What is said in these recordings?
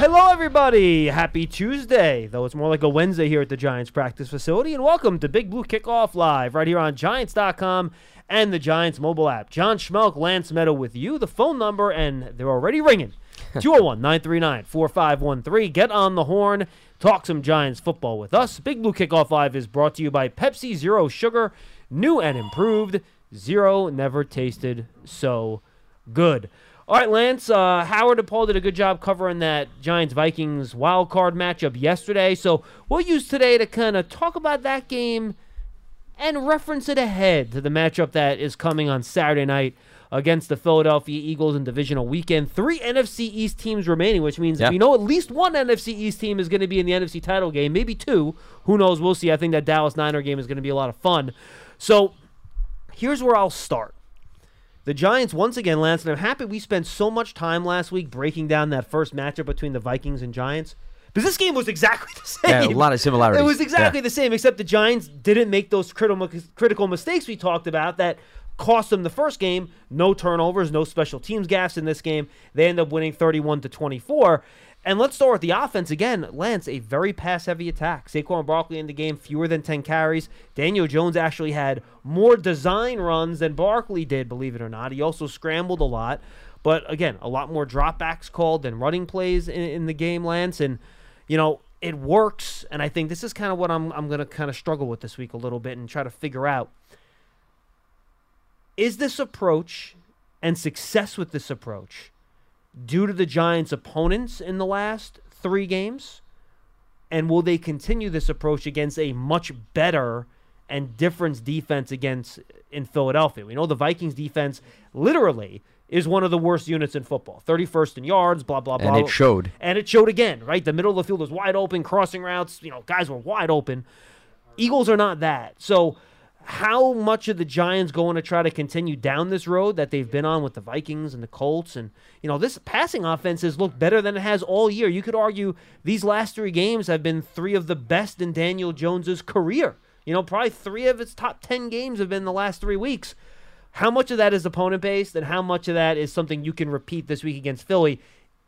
Have some fun. Hello, everybody. Happy Tuesday, though it's more like a Wednesday here at the Giants practice facility. And welcome to Big Blue Kickoff Live right here on Giants.com and the Giants mobile app. John Schmeelk, Lance Medow with you. The phone number, and they're already ringing 201 939 4513. Get on the horn. Talk some Giants football with us. Big Blue Kickoff Live is brought to you by Pepsi Zero Sugar, new and improved. Zero never tasted so good. All right, Lance. Uh, Howard and Paul did a good job covering that Giants Vikings wild card matchup yesterday. So we'll use today to kind of talk about that game and reference it ahead to the matchup that is coming on Saturday night against the Philadelphia Eagles in divisional weekend. Three NFC East teams remaining, which means we know at least one NFC East team is going to be in the NFC title game, maybe two. Who knows? We'll see. I think that Dallas Niner game is going to be a lot of fun. So here's where I'll start. The Giants, once again, Lance, and I'm happy we spent so much time last week breaking down that first matchup between the Vikings and Giants. Because this game was exactly the same. Yeah, a lot of similarities. It was exactly Yeah. the same, except the Giants didn't make those critical critical mistakes we talked about that cost them the first game. No turnovers, no special teams gaffes in this game. They end up winning 31 to 24. And let's start with the offense again. Lance, a very pass heavy attack. Saquon Barkley in the game, fewer than 10 carries. Daniel Jones actually had more design runs than Barkley did, believe it or not. He also scrambled a lot. But again, a lot more dropbacks called than running plays in, in the game, Lance. And, you know, it works. And I think this is kind of what I'm, I'm going to kind of struggle with this week a little bit and try to figure out. Is this approach and success with this approach due to the Giants' opponents in the last three games? And will they continue this approach against a much better and different defense against in Philadelphia? We know the Vikings defense literally is one of the worst units in football. 31st in yards, blah blah blah. And it showed. And it showed again, right? The middle of the field was wide open, crossing routes, you know, guys were wide open. Eagles are not that. So how much of the Giants going to try to continue down this road that they've been on with the Vikings and the Colts? And, you know, this passing offense has looked better than it has all year. You could argue these last three games have been three of the best in Daniel Jones's career. You know, probably three of his top 10 games have been the last three weeks. How much of that is opponent based and how much of that is something you can repeat this week against Philly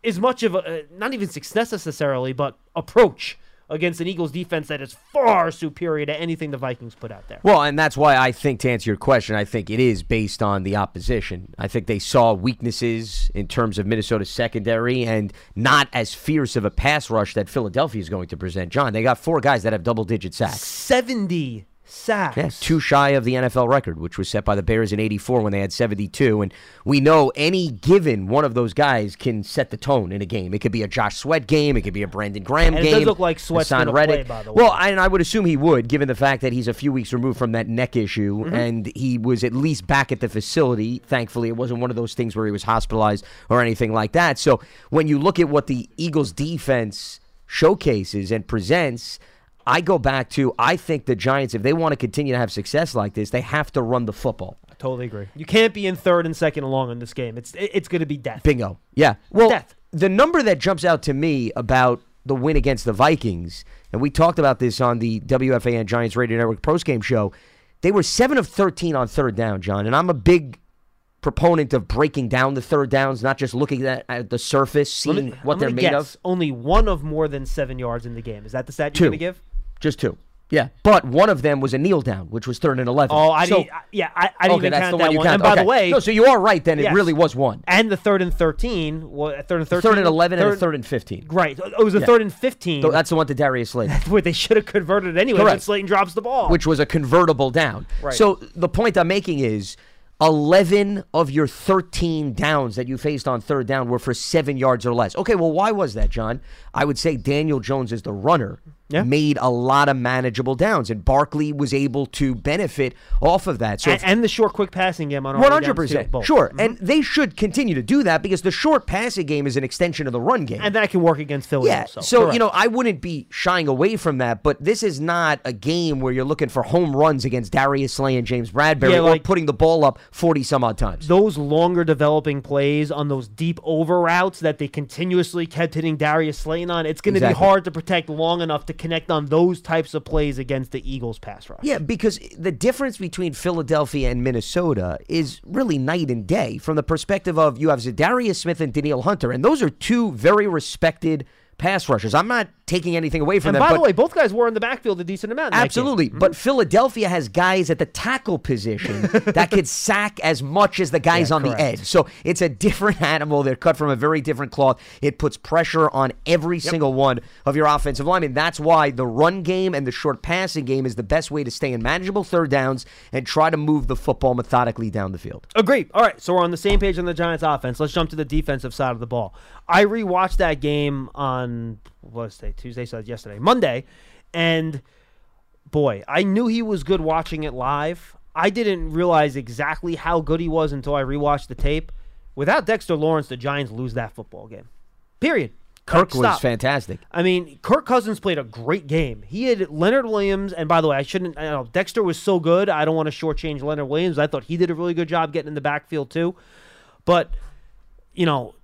is much of a, uh, not even success necessarily, but approach against an Eagles defense that is far superior to anything the Vikings put out there. Well, and that's why I think to answer your question, I think it is based on the opposition. I think they saw weaknesses in terms of Minnesota's secondary and not as fierce of a pass rush that Philadelphia is going to present. John, they got four guys that have double digit sacks. 70 sacks. Yeah, two shy of the NFL record, which was set by the Bears in 84 when they had 72. And we know any given one of those guys can set the tone in a game. It could be a Josh Sweat game. It could be a Brandon Graham And it game. does look like Sweat's Haason gonna play, by the way. Well, and I would assume he would, given the fact that he's a few weeks removed from that neck issue, Mm-hmm. and he was at least back at the facility. Thankfully, it wasn't one of those things where he was hospitalized or anything like that. So when you look at what the Eagles' defense showcases and presents, I go back to I think the Giants, if they want to continue to have success like this, they have to run the football. I totally agree. You can't be in third and second along in this game. It's it's going to be death. Bingo. Yeah. Well, Death. the number that jumps out to me about the win against the Vikings, and we talked about this on the WFAN Giants Radio Network postgame show. They were seven of thirteen on third down, John, and I'm a big proponent of breaking down the third downs, not just looking at, at the surface, seeing me- what I'm they're made guess of. Only one of more than seven yards in the game. Is that the stat you're going to give? Just two. Yeah, but one of them was a kneel down, which was third and eleven. Oh, I So- didn't. Yeah, I, I didn't okay, even that's count the that one you one. And by the way, no, so you are right. Then it Yes. really was one. and the third and thirteen, what, third and thirteen, Third and eleven and a third and fifteen. Right, it was a Yeah. third and fifteen. That's the one to Darius Slayton. where they should have converted it anyway. Correct. Slayton drops the ball. which was a convertible down. Right. So the point I'm making is 11 of your 13 downs that you faced on third down were for seven yards or less. Okay, well, why was that, John? I would say Daniel Jones, is the runner, Yeah. made a lot of manageable downs, and Barkley was able to benefit off of that. So and, if- and the short, quick passing game on our One hundred percent, sure, Mhm. and they should continue to do that because the short passing game is an extension of the run game. and that can work against Philly. Yeah, so you know I wouldn't be shying away from that, but this is not a game where you're looking for home runs against Darius Slay and James Bradberry Yeah, or like- putting the ball up forty some odd times. those longer developing plays on those deep over routes that they continuously kept hitting Darius Slay on, it's going to Exactly. be hard to protect long enough to connect on those types of plays against the Eagles pass rush. Yeah, because the difference between Philadelphia and Minnesota is really night and day from the perspective of you have Za'Darius Smith and Danielle Hunter, and those are two very respected pass rushers. I'm not taking anything away from And them. by but the way, both guys were in the backfield a decent amount. in that game. Absolutely. But mm-hmm. Philadelphia has guys at the tackle position that could sack as much as the guys Yeah, on the edge. So it's a different animal. They're cut from a very different cloth. It puts pressure on every single one of your offensive linemen. That's why the run game and the short passing game is the best way to stay in manageable third downs and try to move the football methodically down the field. Agreed. All right, so we're on the same page on the Giants offense. Let's jump to the defensive side of the ball. I rewatched that game on was it, Tuesday, so yesterday, Monday, and boy, I knew he was good watching it live. I didn't realize exactly how good he was until I rewatched the tape. Without Dexter Lawrence, the Giants lose that football game. Period. Kirk Like, was fantastic. I mean, Kirk Cousins played a great game. He had Leonard Williams, and by the way, I shouldn't. I know Dexter was so good. I don't want to shortchange Leonard Williams. I thought he did a really good job getting in the backfield too. But you know,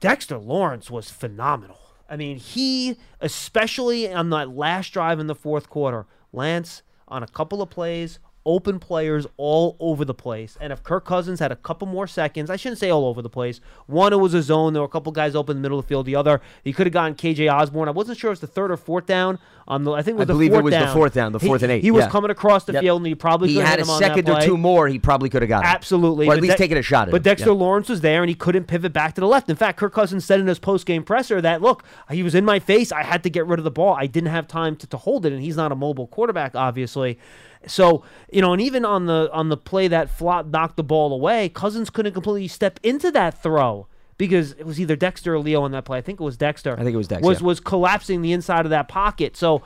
Dexter Lawrence was phenomenal. I mean, he especially on that last drive in the fourth quarter, Lance on a couple of plays, open players all over the place. And if Kirk Cousins had a couple more seconds, I shouldn't say all over the place. One, it was a zone. There were a couple guys open in the middle of the field. The other, he could have gotten KJ Osborn. I wasn't sure if it was the third or fourth down. On the, I think it was I the believe it fourth was the fourth down, the He- fourth and eight, He was yeah. coming across the Yep. field, and he probably He had a on second or two more. He probably could have got it. Absolutely. Or at But least Dex- taken a shot at But it. Dexter. Lawrence was there and he couldn't pivot back to the left. In fact, Kirk Cousins said in his post-game presser that, look, he was in my face. I had to get rid of the ball. I didn't have time to, to hold it, and he's not a mobile quarterback, obviously. So, you know, and even on the on the play that Flott knocked the ball away, Cousins couldn't completely step into that throw. Because it was either Dexter or Leo on that play. I think it was Dexter. I think it was Dexter. Was yeah. was collapsing the inside of that pocket. So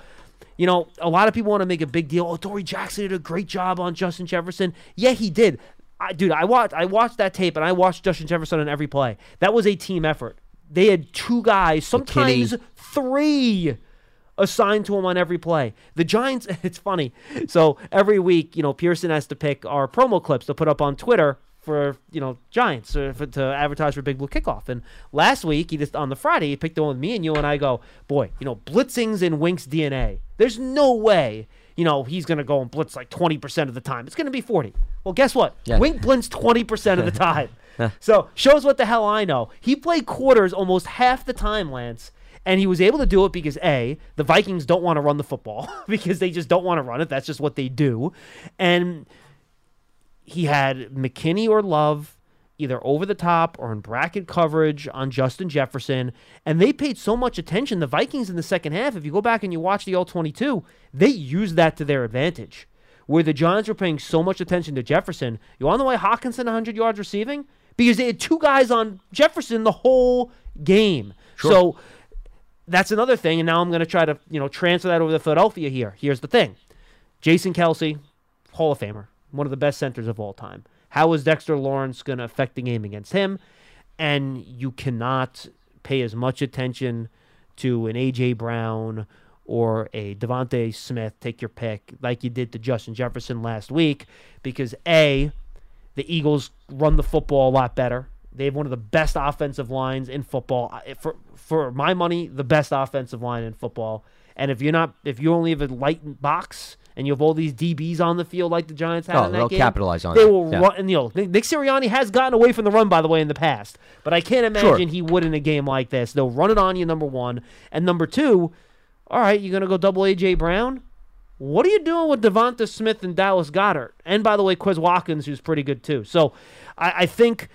you know, a lot of people want to make a big deal. Oh, Dory Jackson did a great job on Justin Jefferson. Yeah, he did. I, dude, I watched I watched that tape and I watched Justin Jefferson on every play. That was a team effort. They had two guys, sometimes three, assigned to him on every play. The Giants, it's funny. So every week, you know, Pearson has to pick our promo clips to put up on Twitter for you know Giants uh, for, to advertise for Big Blue Kickoff. And last week, he just on the Friday, he picked the one with me and you, and I go, boy, you know, blitzing's in Wink's DNA. There's no way. You know, he's going to go and blitz like 20% of the time. It's going to be 40. Well, guess what? Yeah. Wink blitzed 20% of the time. so, shows what the hell I know. He played quarters almost half the time, Lance. And he was able to do it because A, the Vikings don't want to run the football because they just don't want to run it. That's just what they do. And he had McKinney or Love either over the top or in bracket coverage on Justin Jefferson. And they paid so much attention. The Vikings in the second half, if you go back and you watch the All 22, they used that to their advantage. Where the Giants were paying so much attention to Jefferson. You want to know why Hockenson 100 yards receiving? Because they had two guys on Jefferson the whole game. So that's another thing. And now I'm going to try to you know transfer that over to Philadelphia here. Here's the thing Jason Kelce, Hall of Famer, one of the best centers of all time. How is Dexter Lawrence going to affect the game against him? And you cannot pay as much attention to an A.J. Brown or a DeVonta Smith, take your pick, like you did to Justin Jefferson last week, because A, the Eagles run the football a lot better They have one of the best offensive lines in football. For for my money, the best offensive line in football. And if you're not, if you only have a light box and you have all these DBs on the field like the Giants had Oh, in that they'll game, capitalize on they that. will Yeah. run. And, you know, Nick Sirianni has gotten away from the run, by the way, in the past. But I can't Sure. imagine he would in a game like this. They'll run it on you. Number one, and number two. All right, you're gonna go double AJ Brown. What are you doing with DeVonta Smith and Dallas Goedert? And by the way, Quez Watkins, who's pretty good too. So I, I think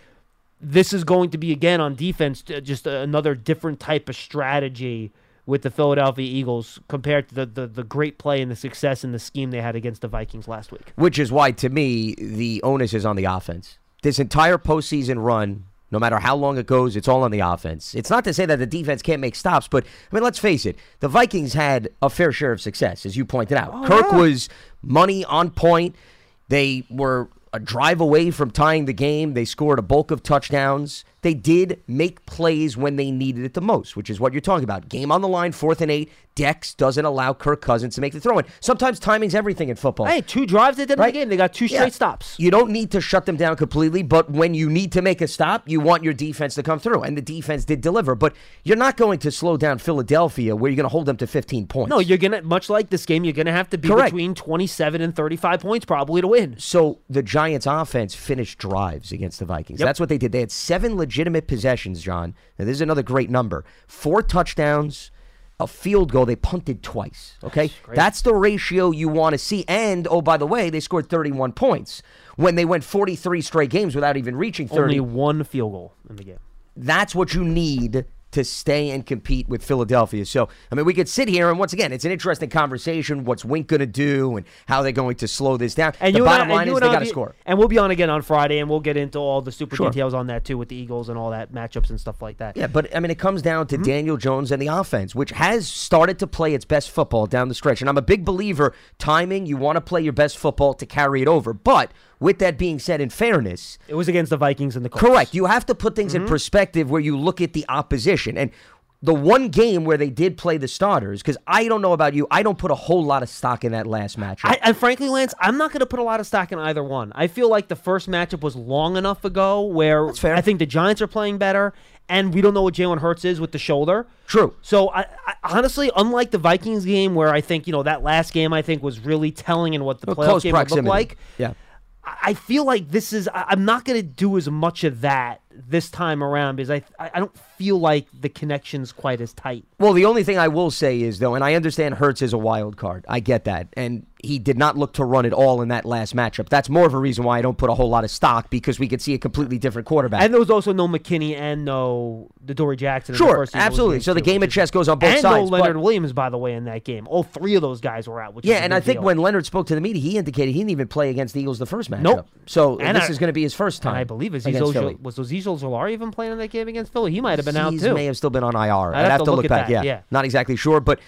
this is going to be again on defense just another different type of strategy with the Philadelphia Eagles compared to the, the, the great play and the success and the scheme they had against the Vikings last week. Which is why, to me, the onus is on the offense. This entire postseason run, no matter how long it goes, it's all on the offense. It's not to say that the defense can't make stops, but I mean, let's face it, the Vikings had a fair share of success, as you pointed out. Oh, Kirk was money on point. They were a drive away from tying the game. They scored a bulk of touchdowns. They did make plays when they needed it the most, which is what you're talking about. Game on the line, fourth and eight. Dex doesn't allow Kirk Cousins to make the throw in. Sometimes timing's everything in football. Hey, two drives at the end of the game. They got two Yeah. straight stops. You don't need to shut them down completely, but when you need to make a stop, you want your defense to come through. And the defense did deliver. But you're not going to slow down Philadelphia where you're going to hold them to 15 points. No, you're gonna much like this game. You're gonna have to be Correct. between 27 and 35 points probably to win. So the Giants' offense finished drives against the Vikings. Yep. That's what they did. They had seven legitimate possessions, John. Now, this is another great number four touchdowns, a field goal. They punted twice. Okay? great. That's the ratio you want to see. And, oh, by the way, they scored 31 points when they went 43 straight games without even reaching 30. Only one field goal in the game. that's what you need to stay and compete with Philadelphia. So, I mean, we could sit here and once again, it's an interesting conversation. What's Wink going to do and how they're going to slow this down? And the you bottom I, line is they got to score. And we'll be on again on Friday, and we'll get into all the super Sure. details on that too with the Eagles and all that matchups and stuff like that. Yeah, but I mean, it comes down Mm-hmm. to Daniel Jones and the offense, which has started to play its best football down the stretch. And I'm a big believer timing, you want to play your best football to carry it over. But with that being said, in fairness, It was against the Vikings and the Colts. Correct. You have to put things Mm-hmm. in perspective where you look at the opposition. And the one game where they did play the starters, because I don't know about you, I don't put a whole lot of stock in that last matchup. I, and frankly, Lance, I'm not going to put a lot of stock in either one. I feel like the first matchup was long enough ago where That's fair. I think the Giants are playing better, and we don't know what Jalen Hurts is with the shoulder. True. So I, I honestly, unlike the Vikings game, where I think you know that last game, I think was really telling in what the playoff close game would proximity. look like. Yeah. I feel like this is. I'm not going to do as much of that this time around because I I don't feel like the connection's quite as tight. Well, the only thing I will say is, though, and I understand Hurts is a wild card. I get that. And he did not look to run it all in that last matchup. That's more of a reason why I don't put a whole lot of stock because we could see a completely different quarterback. And there was also no McKinney and no the Dory Jackson. in the Sure, absolutely. So the too, game of chess goes on both and sides, no but- Leonard Williams, by the way, in that game. All three of those guys were out. Which yeah, and I think deal. when Leonard spoke to the media, he indicated he didn't even play against the Eagles the first matchup. Nope. So And this I- is going to be his first time. I believe against was Azeez Ojulari even playing in that game against Philly. He might have been out too. may have still been on IR. I'd I'd, have, to look, at back. that, Yeah. yeah. not exactly sure, but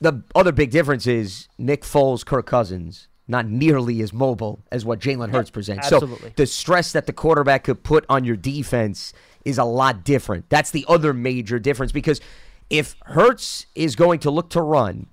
the other big difference is Nick Foles, Kirk Cousins, not nearly as mobile as what Jalen Hurts presents. absolutely. So the stress that the quarterback could put on your defense is a lot different. That's the other major difference because if Hurts is going to look to run,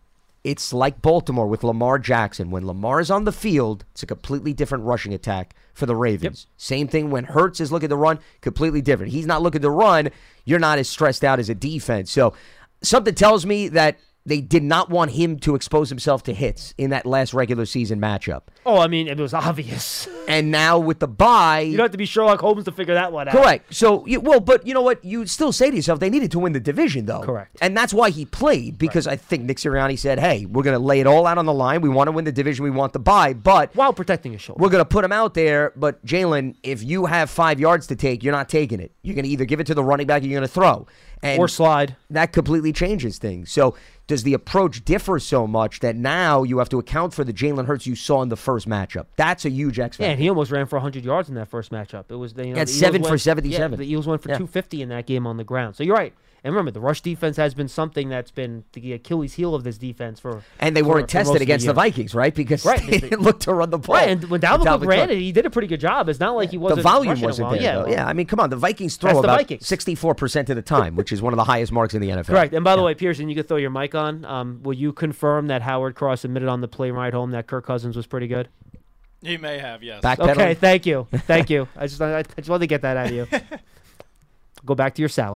it's like Baltimore with Lamar Jackson. When Lamar is on the field, it's a completely different rushing attack for the Ravens. Same thing when Hurts is looking to run, completely different. He's not looking to run, you're not as stressed out as a defense. So something tells me that they did not want him to expose himself to hits in that last regular season matchup. oh, I mean, it was obvious. And now with the bye, you don't have to be Sherlock Holmes to figure that one out. Correct. So, you, well, but you know what? You still say to yourself, they needed to win the division, though. Correct. And that's why he played, because I think Nick Sirianni said, hey, we're going to lay it all out on the line. We want to win the division. We want the bye, but While protecting his shoulder. we're going to put him out there. But, Jalen, if you have five yards to take, you're not taking it. You're going to either give it to the running back or you're going to throw. And Or slide. that completely changes things. So, does the approach differ so much that now you have to account for the Jalen Hurts you saw in the first matchup? That's a huge X factor. Yeah, and he almost ran for 100 yards in that first matchup. It was the, you know, the seven for went- 77. Yeah, the Eagles went for Yeah. 250 in that game on the ground. So you're right. And remember, the rush defense has been something that's been the Achilles heel of this defense for. And they for- weren't for tested against the, year. Vikings, right? Because Right, they they- didn't look to run the ball. Right, and when Dalvin Dalvin Cook Cook. ran it, he did a pretty good job. It's not like he wasn't. the volume wasn't well. there. Yeah, though. yeah, I mean, come on. The Vikings throw That's the about Vikings. sixty-four percent of the time, which is one of the highest marks in the NFL. Correct. And by the way, Pearson, you could throw your mic on. Um, will you confirm that Howard Cross admitted on the plane ride home that Kirk Cousins was pretty good? He may have, yes. Backpedaling. Okay, thank you, thank you. I just I, I just wanted to get that out of you. Go back to your salad.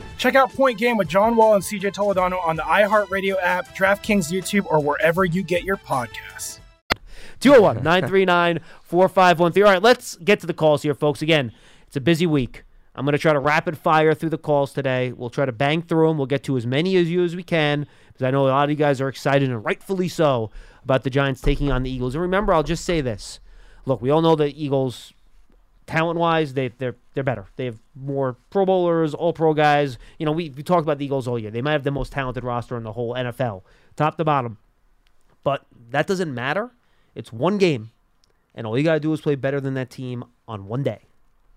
Check out Point Game with John Wall and CJ Toledano on the iHeartRadio app, DraftKings YouTube, or wherever you get your podcasts. 201 939 4513. All right, let's get to the calls here, folks. Again, it's a busy week. I'm going to try to rapid fire through the calls today. We'll try to bang through them. We'll get to as many of you as we can because I know a lot of you guys are excited and rightfully so about the Giants taking on the Eagles. And remember, I'll just say this. Look, we all know the Eagles, talent wise, they, they're, they're better. They have more Pro Bowlers, All Pro guys. You know, we, we talked about the Eagles all year. They might have the most talented roster in the whole NFL, top to bottom. But that doesn't matter. It's one game, and all you got to do is play better than that team on one day.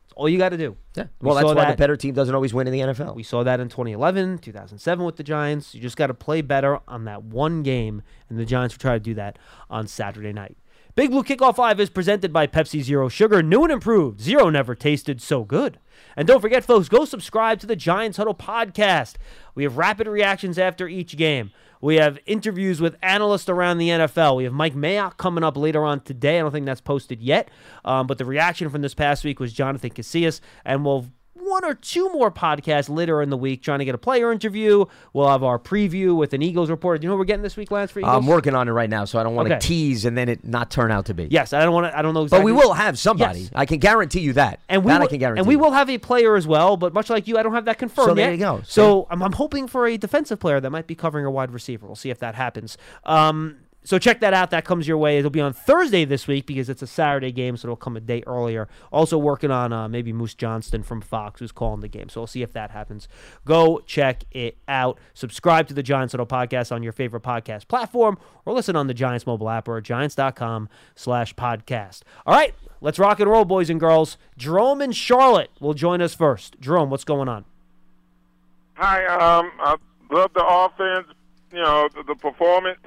That's all you got to do. Yeah. We Well, that's why that- the better team doesn't always win in the NFL. We saw that in 2011, 2007 with the Giants. You just got to play better on that one game, and the Giants will try to do that on Saturday night. Big Blue Kickoff Live is presented by Pepsi Zero Sugar, new and improved. Zero never tasted so good. And don't forget, folks, go subscribe to the Giants Huddle podcast. We have rapid reactions after each game. We have interviews with analysts around the NFL. We have Mike Mayock coming up later on today. I don't think that's posted yet. Um, but the reaction from this past week was Jonathan Casillas, and we'll one or two more podcasts later in the week trying to get a player interview. We'll have our preview with an Eagles reporter. Do you know what we're getting this week, Lance, for Eagles? I'm working on it right now, so I don't want to Okay. tease and then it not turn out to be. Yes, I don't want to. I don't know But we will have somebody. Yes. I can guarantee you that. And we that will, I can guarantee. and we you. will have a player as well, but much like you, I don't have that confirmed So there yet. you go. So I'm, I'm hoping for a defensive player that might be covering a wide receiver. We'll see if that happens. Um, so check that out. That comes your way. It'll be on Thursday this week because it's a Saturday game, so it'll come a day earlier. Also working on uh, maybe Moose Johnston from Fox who's calling the game. So we'll see if that happens. Go check it out. Subscribe to the Giants Huddle Podcast on your favorite podcast platform or listen on the Giants mobile app or giants.com slash podcast. All right, let's rock and roll, boys and girls. Jerome and Charlotte will join us first. Jerome, what's going on? Hi, um, I love the offense, you know, the, the performance,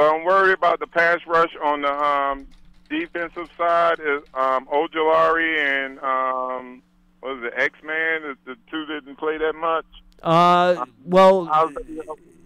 but I'm worried about the pass rush on the um, defensive side. Is um, Ojulari and um, what is it, X Man? The, the two didn't play that much. Uh, well, How's-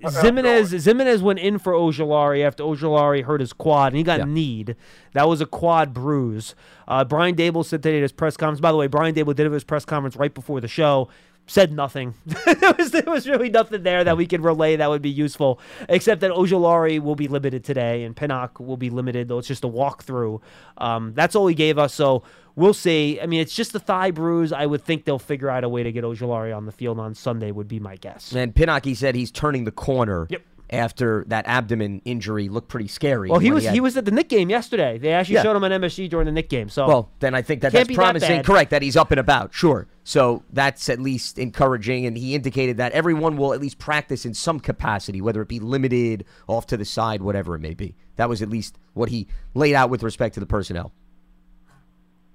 Ximines Ximines went in for Ojulari after Ojulari hurt his quad and he got Yeah. kneed. That was a quad bruise. Uh, Brian Daboll said today at his press conference. By the way, Brian Daboll did have his press conference right before the show. Said nothing. there, was, there was really nothing there that we could relay that would be useful, except that Ojulari will be limited today and Pinnock will be limited, though it's just a walkthrough. Um, that's all he gave us, so we'll see. I mean, it's just a thigh bruise. I would think they'll figure out a way to get Ojulari on the field on Sunday, would be my guess. And Pinnock, he said he's turning the corner Yep. After that abdomen injury looked pretty scary. Well, he when was had- he was at the Knick game yesterday. They actually Yeah. showed him on MSG during the Knick game. So Well, then I think that that's be that promising. Correct, that he's up and about. Sure. So that's at least encouraging. And he indicated that everyone will at least practice in some capacity, whether it be limited, off to the side, whatever it may be. That was at least what he laid out with respect to the personnel.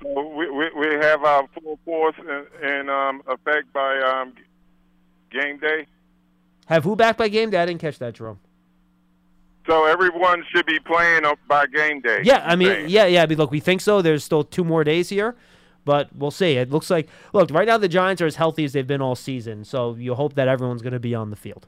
So we, we, we have our full force in, in um, effect by um, game day. Have who back by game day? I didn't catch that, Jerome. So everyone should be playing up by game day. Yeah, I mean, saying. yeah, yeah. I mean, look, we think so. There's still two more days here, but we'll see. It looks like look right now the Giants are as healthy as they've been all season. So you hope that everyone's going to be on the field.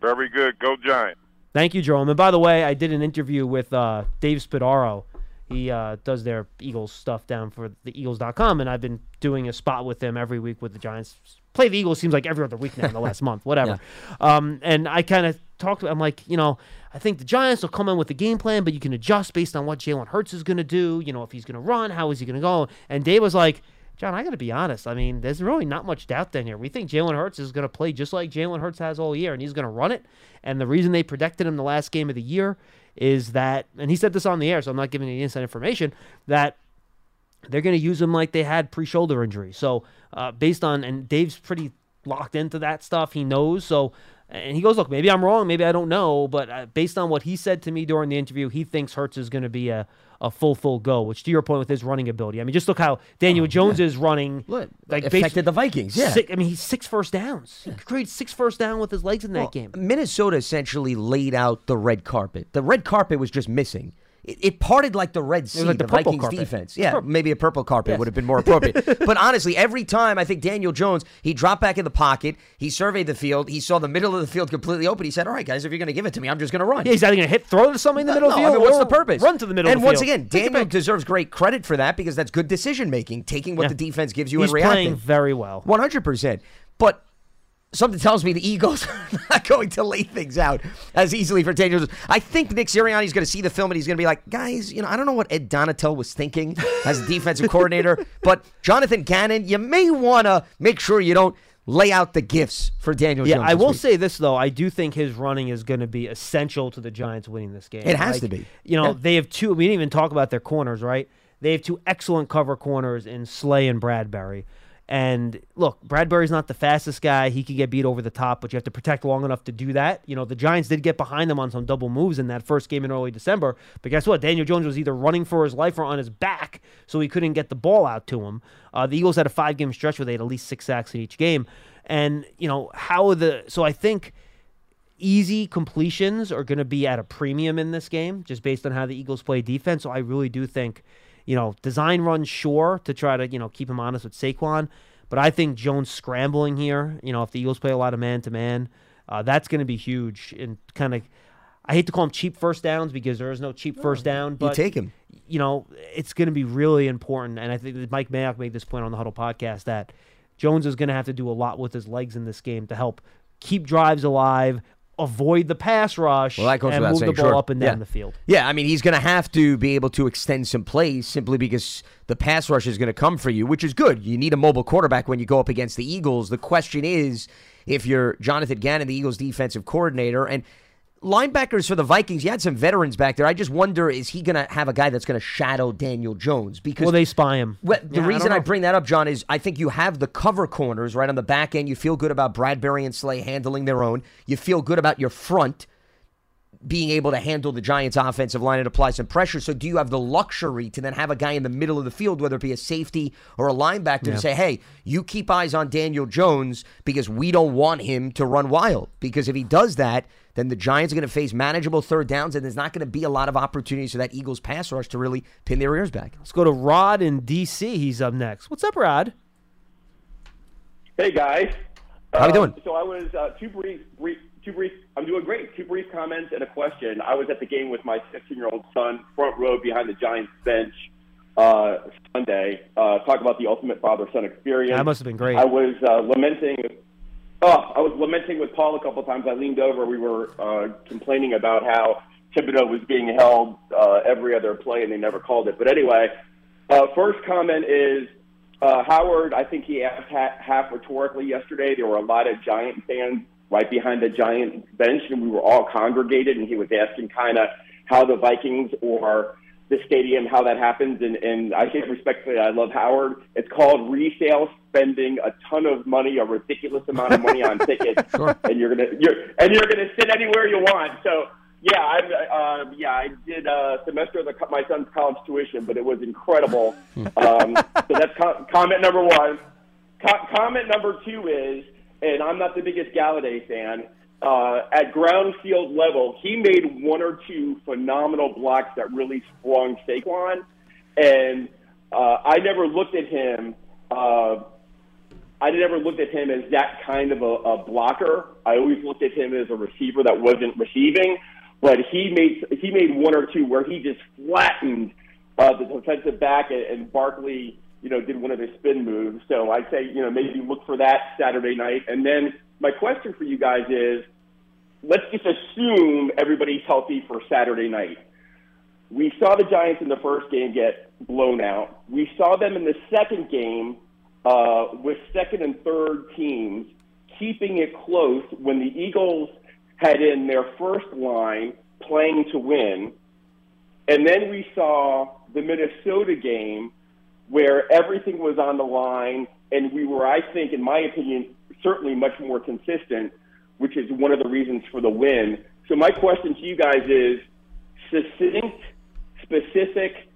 Very good. Go Giants. Thank you, Jerome. And by the way, I did an interview with uh, Dave Spadaro. He uh, does their Eagles stuff down for the Eagles.com, and I've been doing a spot with him every week with the Giants. Play the Eagles seems like every other week now in the last month, whatever. Um, and I kind of talked I'm like, you know, I think the Giants will come in with a game plan, but you can adjust based on what Jalen Hurts is going to do. You know, if he's going to run, how is he going to go? And Dave was like, John, I got to be honest. I mean, there's really not much doubt then here. We think Jalen Hurts is going to play just like Jalen Hurts has all year, and he's going to run it. And the reason they protected him the last game of the year is that, and he said this on the air, so I'm not giving any inside information, that they're going to use him like they had pre-shoulder injury. So uh, based on, and Dave's pretty locked into that stuff. He knows. So, and he goes, look, maybe I'm wrong, maybe I don't know, but uh, based on what he said to me during the interview, he thinks Hurts is going to be a a full full go. Which to your point with his running ability, I mean, just look how Daniel Oh, Jones yeah. is running. Look, like affected the Vikings, yeah. Six, I mean, he's six first downs. He created six first down with his legs in that Well, game. Minnesota essentially laid out the red carpet. The red carpet was just missing. It, it parted like the Red Sea, like the the, Vikings carpet. defense. Yeah, maybe a purple carpet Yes. would have been more appropriate. but honestly, every time I think Daniel Jones, he dropped back in the pocket, he surveyed the field, he saw the middle of the field completely open. He said, All right, guys, if you're going to give it to me, I'm just going to run. Yeah, he's either going to hit, throw to somebody in the middle of the No, I field. mean, what's or the purpose? Run to the middle And of the once field. again, Daniel deserves great credit for that because that's good decision making, taking what Yeah. the defense gives you He's and reacting. playing very well. One hundred percent. But something tells me the Eagles are not going to lay things out as easily for Daniel. Jones. I think Nick Sirianni Sirianni's going to see the film and he's going to be like, guys, you know, I don't know what Ed Donatell was thinking as a defensive coordinator, but Jonathan Gannon, you may want to make sure you don't lay out the gifts for Daniel Yeah, Jones. I will week. say this though. I do think his running is going to be essential to the Giants winning this game. It has Like, to be. You know, Yeah. they have two. We didn't even talk about their corners, right? They have two excellent cover corners in Slay and Bradberry. And look, Bradberry's not the fastest guy. He can get beat over the top, but you have to protect long enough to do that. You know, the Giants did get behind them on some double moves in that first game in early December. But guess what? Daniel Jones was either running for his life or on his back, so he couldn't get the ball out to him. Uh, the Eagles had a five game stretch where they had at least six sacks in each game. And, you know, how the. So I think easy completions are going to be at a premium in this game, just based on how the Eagles play defense. So I really do think, you know, design runs sure to try to you know keep him honest with Saquon, but I think Jones scrambling here. You know, if the Eagles play a lot of man to man, that's going to be huge and kind of. I hate to call them cheap first downs because there is no cheap first down. But him. You know, it's going to be really important, and I think that Mike Mayock made this point on the Huddle podcast that Jones is going to have to do a lot with his legs in this game to help keep drives alive, avoid the pass rush, Well, and move saying, the ball sure. up and down Yeah. the field. Yeah, I mean, he's going to have to be able to extend some plays simply because the pass rush is going to come for you, which is good. You need a mobile quarterback when you go up against the Eagles. The question is if you're Jonathan Gannon, the Eagles defensive coordinator, and linebackers for the Vikings, you had some veterans back there. I just wonder is he going to have a guy that's going to shadow Daniel Jones? Because Will they spy him? well, the Yeah, reason don't I, bring that up, John, is I think you have the cover corners right on the back end. You feel good about Bradberry and Slay handling their own. You feel good about your front being able to handle the Giants' offensive line and apply some pressure. So, do you have the luxury to then have a guy in the middle of the field, whether it be a safety or a linebacker, Yeah. to say, hey, you keep eyes on Daniel Jones because we don't want him to run wild? Because if he does that, then the Giants are going to face manageable third downs, and there's not going to be a lot of opportunities for that Eagles pass rush to really pin their ears back. Let's go to Rod in D.C. He's up next. What's up, Rod? Hey guys. How you doing? So I was uh, two brief, brief, two brief. I'm doing great. Two brief comments and a question. I was at the game with my 16 year old son, front row behind the Giants bench uh, Sunday. Uh, talk about the ultimate father son experience. That must have been great. I was uh, lamenting. Oh, I was lamenting with Paul a couple of times. I leaned over. We were uh, complaining about how Thibodeaux was being held uh, every other play, and they never called it. But anyway, uh, first comment is uh, Howard. I think he asked ha- half rhetorically yesterday. There were a lot of Giant fans right behind the Giant bench, and we were all congregated, and he was asking kind of how the Vikings or the stadium, how that happens. And, and I say respectfully, I love Howard. It's called resale spending a ton of money, a ridiculous amount of money on tickets, and you're gonna you're and you're gonna sit anywhere you want. So yeah, I uh, yeah I did a semester of the, my son's college tuition, but it was incredible. um, so that's com- comment number one. Co- comment number two is, and I'm not the biggest Golladay fan. Uh, at ground field level, he made one or two phenomenal blocks that really sprung Saquon, and uh, I never looked at him. Uh, I never looked at him as that kind of a, a blocker. I always looked at him as a receiver that wasn't receiving, but he made he made one or two where he just flattened uh, the defensive back, and, and Barkley, you know, did one of his spin moves. So I'd say, you know, maybe look for that Saturday night. And then my question for you guys is, let's just assume everybody's healthy for Saturday night. We saw the Giants in the first game get blown out. We saw them in the second game uh, with second and third teams keeping it close when the Eagles had in their first line playing to win. And then we saw the Minnesota game where everything was on the line, and we were, I think, in my opinion, certainly much more consistent, which is one of the reasons for the win. So my question to you guys is succinct, specific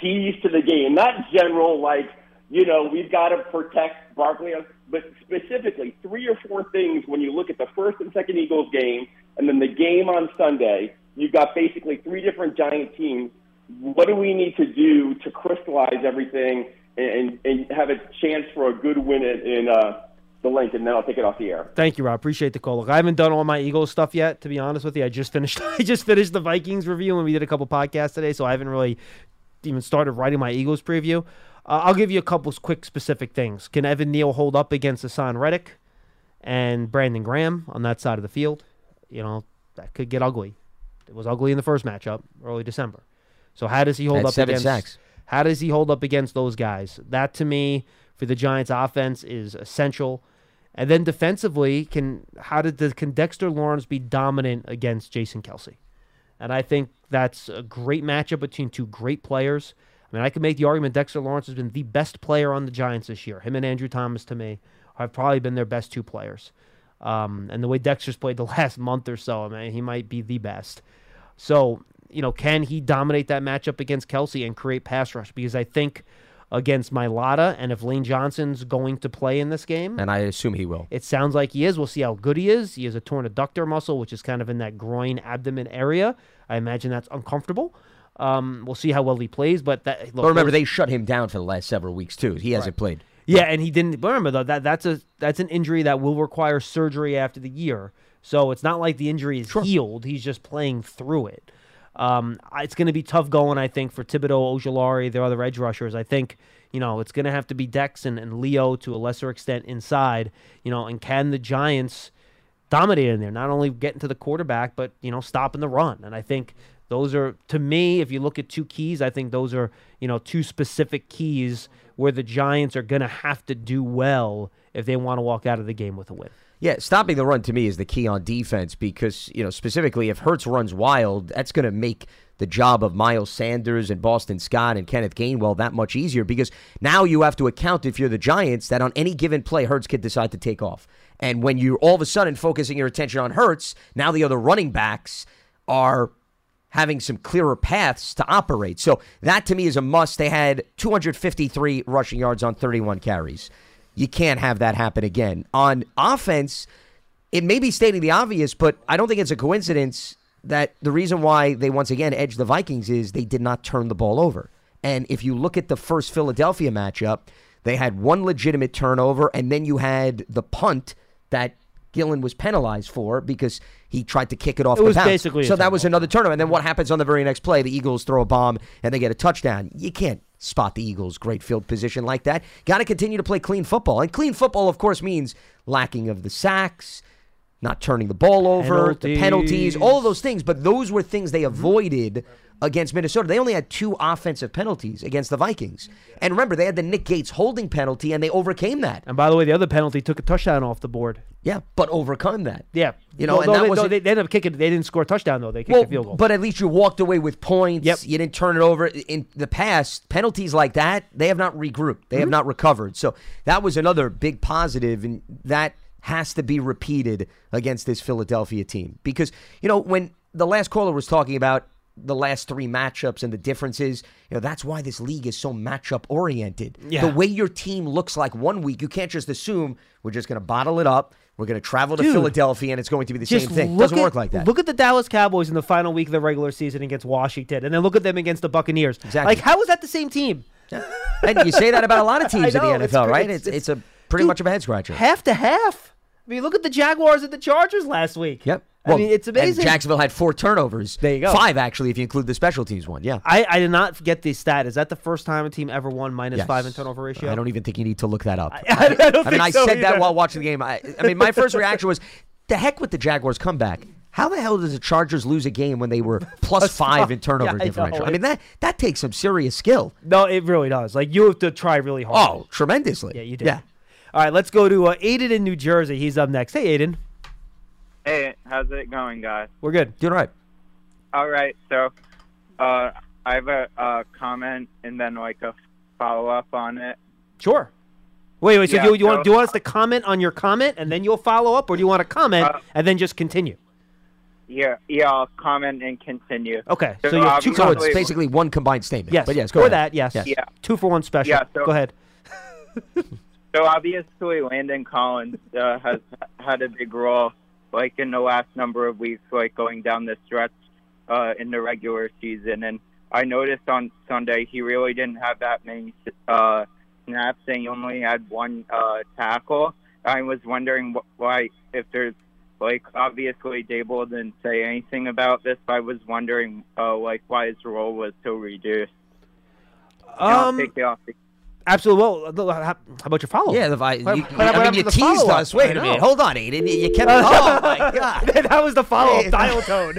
keys to the game, not general like you know we've got to protect Barkley, but specifically three or four things when you look at the first and second Eagles game, and then the game on Sunday. You've got basically three different giant teams. What do we need to do to crystallize everything and, and have a chance for a good win in, in uh, the link, and then I'll take it off the air. Thank you, Rob. Appreciate the call. Look, I haven't done all my Eagles stuff yet, to be honest with you. I just finished. I just finished the Vikings review, and we did a couple podcasts today, so I haven't really even started writing my Eagles preview. Uh, I'll give you a couple quick specific things. Can Evan Neal hold up against Haason Reddick and Brandon Graham on that side of the field? You know that could get ugly. It was ugly in the first matchup, early December. So how does he hold Had up against? sacks. How does he hold up against those guys? That to me, for the Giants' offense, is essential. And then defensively, can how did the, can Dexter Lawrence be dominant against Jason Kelce? And I think that's a great matchup between two great players. I mean, I could make the argument Dexter Lawrence has been the best player on the Giants this year. Him and Andrew Thomas, to me, have probably been their best two players. Um, and the way Dexter's played the last month or so, I mean, he might be the best. So, you know, can he dominate that matchup against Kelce and create pass rush? Because I think against Mailata, and if Lane Johnson's going to play in this game, And I assume he will. it sounds like he is. We'll see how good he is. He has a torn adductor muscle, which is kind of in that groin abdomen area. I imagine that's uncomfortable. Um, we'll see how well he plays, but that look, but remember, they shut him down for the last several weeks too. He hasn't played. yeah, and he didn't. but Remember though that that's a that's an injury that will require surgery after the year. So it's not like the injury is healed. He's just playing through it. Um, it's going to be tough going, I think, for Thibodeaux, Ojulari, their other edge rushers. I think you know it's going to have to be Dex and, and Leo to a lesser extent inside. You know, and can the Giants dominate in there? Not only getting to the quarterback, but you know stopping the run. And I think those are to me, if you look at two keys, I think those are you know two specific keys where the Giants are going to have to do well if they want to walk out of the game with a win. Yeah, stopping the run to me is the key on defense because, you know, specifically if Hurts runs wild, that's going to make the job of Miles Sanders and Boston Scott and Kenneth Gainwell that much easier because now you have to account if you're the Giants that on any given play Hurts could decide to take off. And when you're all of a sudden focusing your attention on Hurts, now the other running backs are having some clearer paths to operate. So that to me is a must. They had 253 rushing yards on 31 carries. You can't have that happen again. On offense, it may be stating the obvious, but I don't think it's a coincidence that the reason why they once again edged the Vikings is they did not turn the ball over. And if you look at the first Philadelphia matchup, they had one legitimate turnover, and then you had the punt that Gillan was penalized for because he tried to kick it off It the was bounce. so that was another turnover. And then what happens on the very next play? The Eagles throw a bomb and they get a touchdown. You can't spot the Eagles' great field position like that. Got to continue to play clean football. And clean football, of course, means lacking of the sacks, not turning the ball over, the penalties, Penalties. all of those things. But those were things they avoided against Minnesota. They only had two offensive penalties against the Vikings. And remember, they had the Nick Gates holding penalty, and they overcame that. And by the way, the other penalty took a touchdown off the board. Yeah, but overcome that. Yeah, You know, No, and no, that they, no, wasn't- they, they ended up kicking. They didn't score a touchdown though. They kicked Well, a field goal. but at least you walked away with points. Yep. You didn't turn it over. In the past, penalties like that, they have not regrouped. They Mm-hmm. have not recovered. So that was another big positive, and that has to be repeated against this Philadelphia team. Because, you know, when the last caller was talking about the last three matchups and the differences, you know, that's why this league is so matchup oriented. Yeah. The way your team looks like one week, you can't just assume we're just going to bottle it up. We're going to travel to Dude, Philadelphia and it's going to be the same thing. Doesn't at- work like that. Look at the Dallas Cowboys in the final week of the regular season against Washington, and then look at them against the Buccaneers. Exactly. Like, how is that the same team? and you say that about a lot of teams I in the NFL, cra- right? it's- It's, it's, a pretty dude, much of a head scratcher. Half to half. I mean, look at the Jaguars and the Chargers last week. Yep. I mean, it's amazing. Jacksonville had four turnovers. There you go. Five actually, if you include the special teams one. Yeah. I, I did not get the stat. Is that the first time a team ever won minus Yes. five in turnover ratio? I don't even think you need to look that up. I- I don't I mean, I so said that while watching the game. I, I mean, my first reaction was, "The heck with the Jaguars comeback." How the hell does the Chargers lose a game when they were plus five in turnover Yeah, differential? I mean that that takes some serious skill. No, it really does. Like you have to try really hard. Oh, tremendously. Yeah, you did. Yeah. All right, let's go to uh, Aiden in New Jersey. He's up next. Hey, Aiden. Hey, how's it going, guys? We're good. Doing all right. All right, so uh, I have a, a comment and then like a follow up on it. Sure. Wait, wait. So Yeah, do you, you want do you want us to comment on your comment and then you'll follow up, or do you want to comment Uh, and then just continue? Yeah, yeah, I'll comment and continue. Okay, so you have two So it's comments. basically one combined statement. Yes. But yes, go or ahead. that. Yes. Yeah. Two for one special. Yeah, so- go ahead. So obviously, Landon Collins uh, has had a big role, like in the last number of weeks, like going down the stretch uh, in the regular season. And I noticed on Sunday he really didn't have that many uh, snaps, and he only had one uh, tackle. I was wondering wh- why, if there's like obviously Daboll didn't say anything about this. But I was wondering uh, like why his role was so reduced. And I'll Um, take it off the Absolutely. Well, how, how about your follow? Up? Yeah, the vi- What- you- what I happened mean, you teased us. Wait a minute. Hold on, Aiden. You you kept. oh my god. that was the follow-up Hey, dial tone.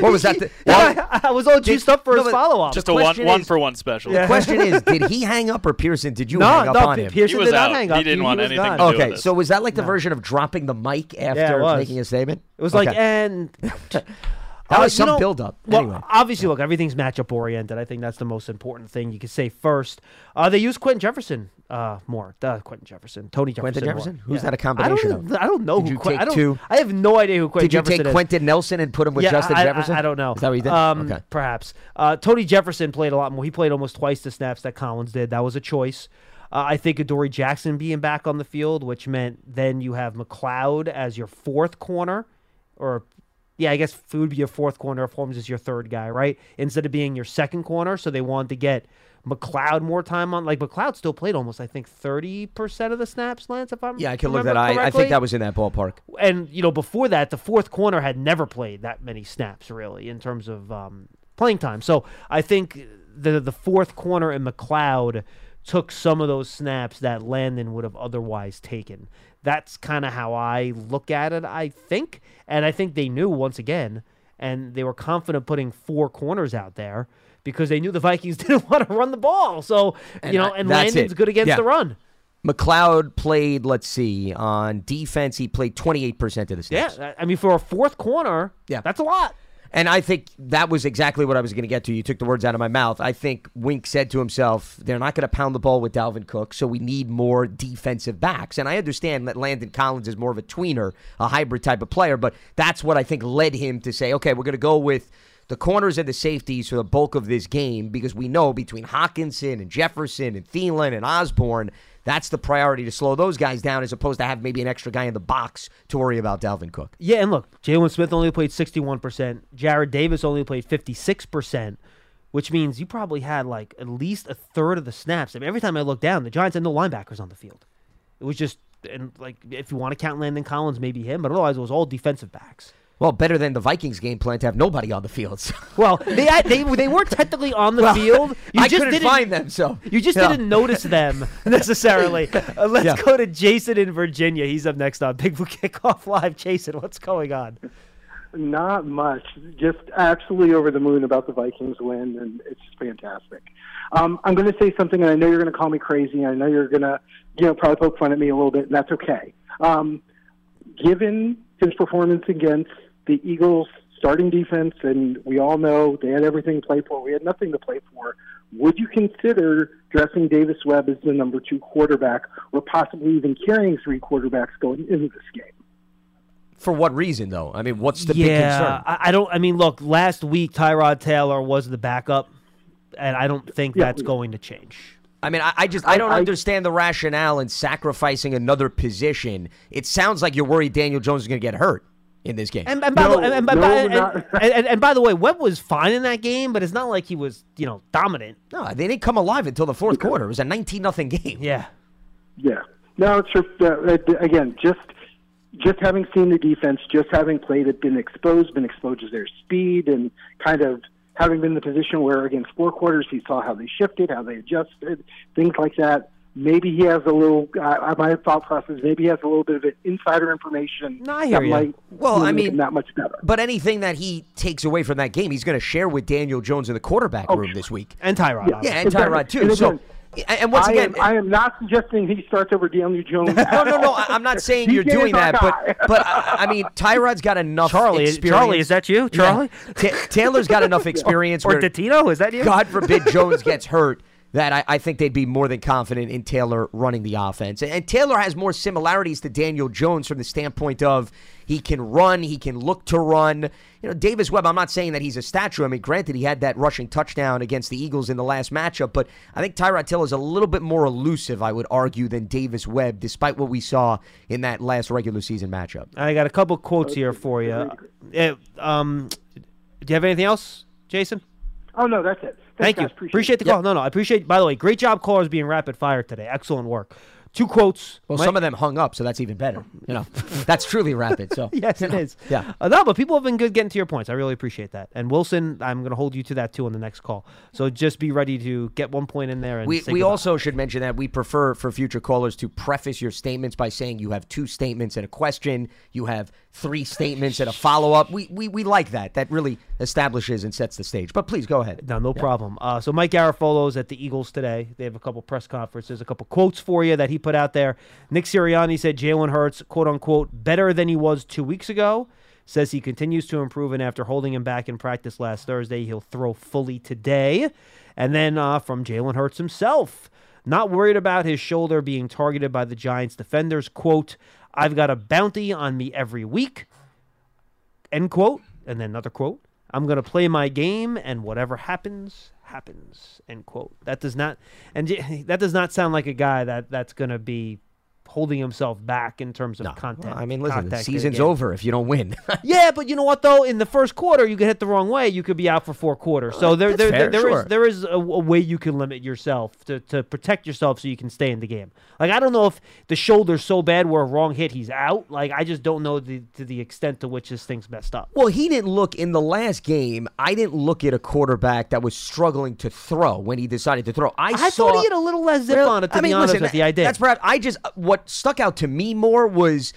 What was that? The, I, I was all juiced up for no, his follow-up. Just a one question one is- for one special. The question is, did he hang up or Pearson? Did you No, hang up no, on him? Pearson He was did not out. hang He didn't want was anything to gone. do with Okay, so was that like the version of dropping the mic after Yeah, it was. making a statement? It was like, and That Uh, was you some know- build-up. Well, Anyway. obviously, look, everything's matchup oriented. I think that's the most important thing you can say first. Uh, they use Quentin Jefferson uh, more. Uh, Quentin Jefferson, Tony Jefferson. Quentin more. Jefferson? Who's Yeah. that a combination I don't, of? I don't know Did who. take I don't, two? I have no idea who Quentin Did you Jefferson take is. Quentin Nelson and put him with yeah, Justin I, Jefferson? I, I don't know. Is that what you did? Um, okay. Perhaps. Uh, Tony Jefferson played a lot more. He played almost twice the snaps that Collins did. That was a choice. Uh, I think Adoree Jackson being back on the field, which meant then you have McCloud as your fourth corner, or yeah, I guess food would be your fourth corner if Holmes is your third guy, right? Instead of being your second corner, so they wanted to get McCloud more time on. Like McCloud still played almost, I think, thirty percent of the snaps. Lance, if I'm Yeah, I can look that. I, I think that was in that ballpark. and you know before that the fourth corner had never played that many snaps really in terms of um, playing time so i think the the fourth corner in mccloud took some of those snaps that landon would have otherwise taken that's kind of how i look at it i think and i think they knew once again and they were confident putting four corners out there because they knew the vikings didn't want to run the ball so And you know and landon's it. good against Yeah. the run McCloud played, let's see, on defense, he played 28% of the snaps. yeah i mean for a fourth corner Yeah. that's a lot And I think that was exactly what I was going to get to. You took the words out of my mouth. I think Wink said to himself, they're not going to pound the ball with Dalvin Cook, so we need more defensive backs. And I understand that Landon Collins is more of a tweener, a hybrid type of player, but that's what I think led him to say, okay, we're going to go with the corners and the safeties for the bulk of this game because we know between Hockenson and Jefferson and Thielen and Osborn, that's the priority to slow those guys down as opposed to have maybe an extra guy in the box to worry about Dalvin Cook. Yeah, and look, Jaylon Smith only played 61%. Jarrad Davis only played 56%, which means you probably had like at least a third of the snaps. I mean, every time I look down, the Giants had no linebackers on the field. It was just, and like, if you want to count Landon Collins, maybe him, but otherwise it was all defensive backs. Well, better than the Vikings game plan to have nobody on the field. so- Well, they had, they they weren't technically on the Well, field. You I just couldn't didn't find them, so you just yeah. didn't notice them necessarily. Uh, let's Yeah. go to Jason in Virginia. He's up next on Big Blue Kickoff Live. Jason, what's going on? Not much. Just absolutely over the moon about the Vikings win, and it's just fantastic. Um, I'm going to say something, and I know you're going to call me crazy. And I know you're going to, you know, probably poke fun at me a little bit, and that's okay. Um, given his performance against the Eagles' starting defense, and we all know they had everything to play for, we had nothing to play for. Would you consider dressing Davis Webb as the number two quarterback, or possibly even carrying three quarterbacks going into this game? For what reason, though? I mean, what's the big yeah, concern? I, I don't. I mean, look, last week Tyrod Taylor was the backup, and I don't think that's going to change. I mean, I, I just I don't I- understand the rationale in sacrificing another position. It sounds like you're worried Daniel Jones is going to get hurt in this game. And, and, by the, and, and, by- and, and, and, and by the way, Webb was fine in that game, but it's not like he was, you know, dominant. no, they didn't come alive until the fourth quarter. It was a 19 nothing game. Yeah. Yeah. No, it's just, uh, uh, again, just just having seen the defense, just having played it, been exposed, been exposed to their speed, and kind of having been in the position where against four quarters he saw how they shifted, how they adjusted, things like that. Maybe he has a little. Uh, my thought process. Maybe he has a little bit of an insider information. No, I hear that you. might Well, I make mean, him that much better. But anything that he takes away from that game, he's going to share with Daniel Jones in the quarterback room this week. And Tyrod. Yeah, and Tyrod too. And So, again, and once I again, am, I am not suggesting he starts over Daniel Jones. no, no, no. I- I'm not saying you're doing that, guy. but but I, I mean, Tyrod's got enough. Charlie, experience. Charlie, is that you, Charlie? Yeah. Ta- Taylor's got enough experience. Or where, Dottino, is that you? God forbid Jones gets hurt. That I, I think they'd be more than confident in Taylor running the offense. And, and Taylor has more similarities to Daniel Jones from the standpoint of he can run, he can look to run. You know, Davis Webb, I'm not saying that he's a statue. I mean, granted, he had that rushing touchdown against the Eagles in the last matchup, but I think Tyrod Taylor is a little bit more elusive, I would argue, than Davis Webb, despite what we saw in that last regular season matchup. I got a couple quotes here for you. Uh, um, do you have anything else, Jason? Oh no, that's it. Thank Thanks, you. Appreciate, Appreciate the it. call. No, no, I appreciate. By the way, great job, callers being rapid fire today. Excellent work. Two quotes. Well, My- some of them hung up, so that's even better. You know, that's truly rapid. So yes, it is. Yeah. Uh, no, but people have been good getting to your points. I really appreciate that. And Wilson, I'm going to hold you to that too on the next call. So just be ready to get one point in there. And We, we also should mention that we prefer for future callers to preface your statements by saying you have two statements and a question, you have three statements and a follow up. We, we we like that. That really establishes and sets the stage. But please go ahead. No, no problem. Uh, so Mike Garafolo's at the Eagles today. They have a couple press conferences, a couple quotes for you that he put out there. Nick Sirianni said Jalen Hurts, quote unquote, better than he was two weeks ago. Says he continues to improve, and after holding him back in practice last Thursday, he'll throw fully today. And then uh, from Jalen Hurts himself, not worried about his shoulder being targeted by the Giants defenders. Quote, I've got a bounty on me every week end quote and then another quote i'm going to play my game and whatever happens happens. End quote. That does not and that does not sound like a guy that that's going to be holding himself back in terms of content I mean, listen, the season's over if you don't win. yeah but you know what though in the first quarter you get hit the wrong way you could be out for four quarters so uh, there there, fair, there is sure. there is a, a way you can limit yourself to, to protect yourself so you can stay in the game like i don't know if the shoulder's so bad where a wrong hit he's out like i just don't know the, to the extent to which this thing's messed up Well, he didn't look in the last game. I didn't look at a quarterback that was struggling to throw when he decided to throw. I, I saw thought he had a little less zip on it, to I mean, be honest listen, with you. I did. That's perhaps I just what stuck out to me more was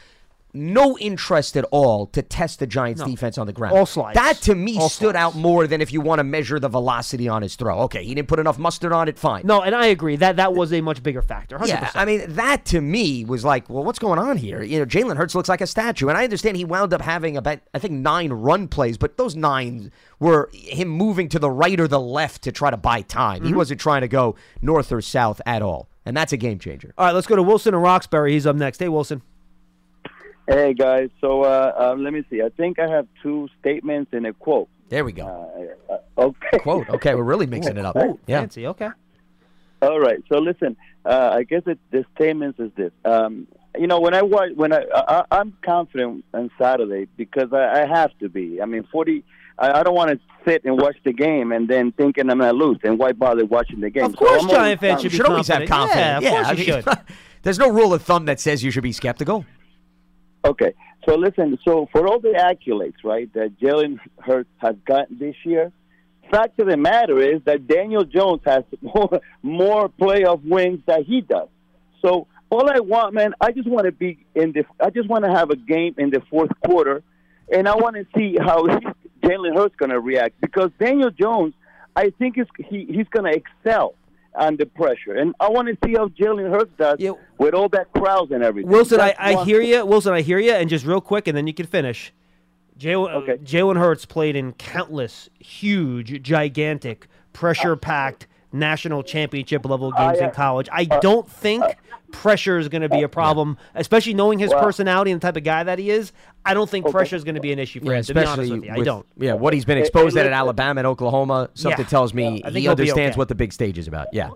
no interest at all to test the Giants' No. defense on the ground. All slides. That to me All stood out more than if you want to measure the velocity on his throw. Okay, he didn't put enough mustard on it. Fine. No, and I agree that that was a much bigger factor. 100%. Yeah, I mean that to me was like, well, what's going on here? You know, Jalen Hurts looks like a statue, and I understand he wound up having about I think nine run plays, but those nine were him moving to the right or the left to try to buy time. He Mhm. wasn't trying to go north or south at all, and that's a game changer. All right, let's go to Wilson and Roxbury. He's up next. Hey, Wilson. Hey guys, so uh, um, let me see. I think I have two statements and a quote. There we go. Uh, uh, okay. Quote. Okay, we're really mixing it up. Ooh, yeah. Fancy. Okay. All right. So listen, uh, I guess it, the statements is this. Um, you know, when I watch, when I, I I'm confident on Saturday because I, I have to be. I mean, forty. I, I don't want to sit and watch the game and then thinking I'm gonna lose. And why bother watching the game? Of course, so I'm always Giant fans confident. should be always have confidence. Yeah, of course I you mean, should. There's no rule of thumb that says you should be skeptical. Okay. So listen, so for all the accolades, right, that Jalen Hurts has gotten this year, fact of the matter is that Daniel Jones has more, more playoff wins than he does. So all I want, man, I just want to be in the, I just want to have a game in the fourth quarter, and I want to see how he, Jalen Hurts going to react because Daniel Jones, I think is he, he's going to excel under pressure, and I want to see how Jalen Hurts does with all that crowds and everything. Wilson, I, That's I hear you. Wilson, I hear you. And just real quick, and then you can finish. Jalen uh, Jalen Hurts played in countless huge, gigantic, pressure-packed national championship level games I, in uh, college. I don't think pressure is going to be a problem, especially knowing his Well- personality and the type of guy that he is. I don't think pressure is going to be an issue for Yeah, him. To be honest especially with you, I don't. Yeah, what he's been Hey, exposed hey, at at. Alabama and Oklahoma, something Yeah. tells me I he understands okay. what the big stage is about. Yeah.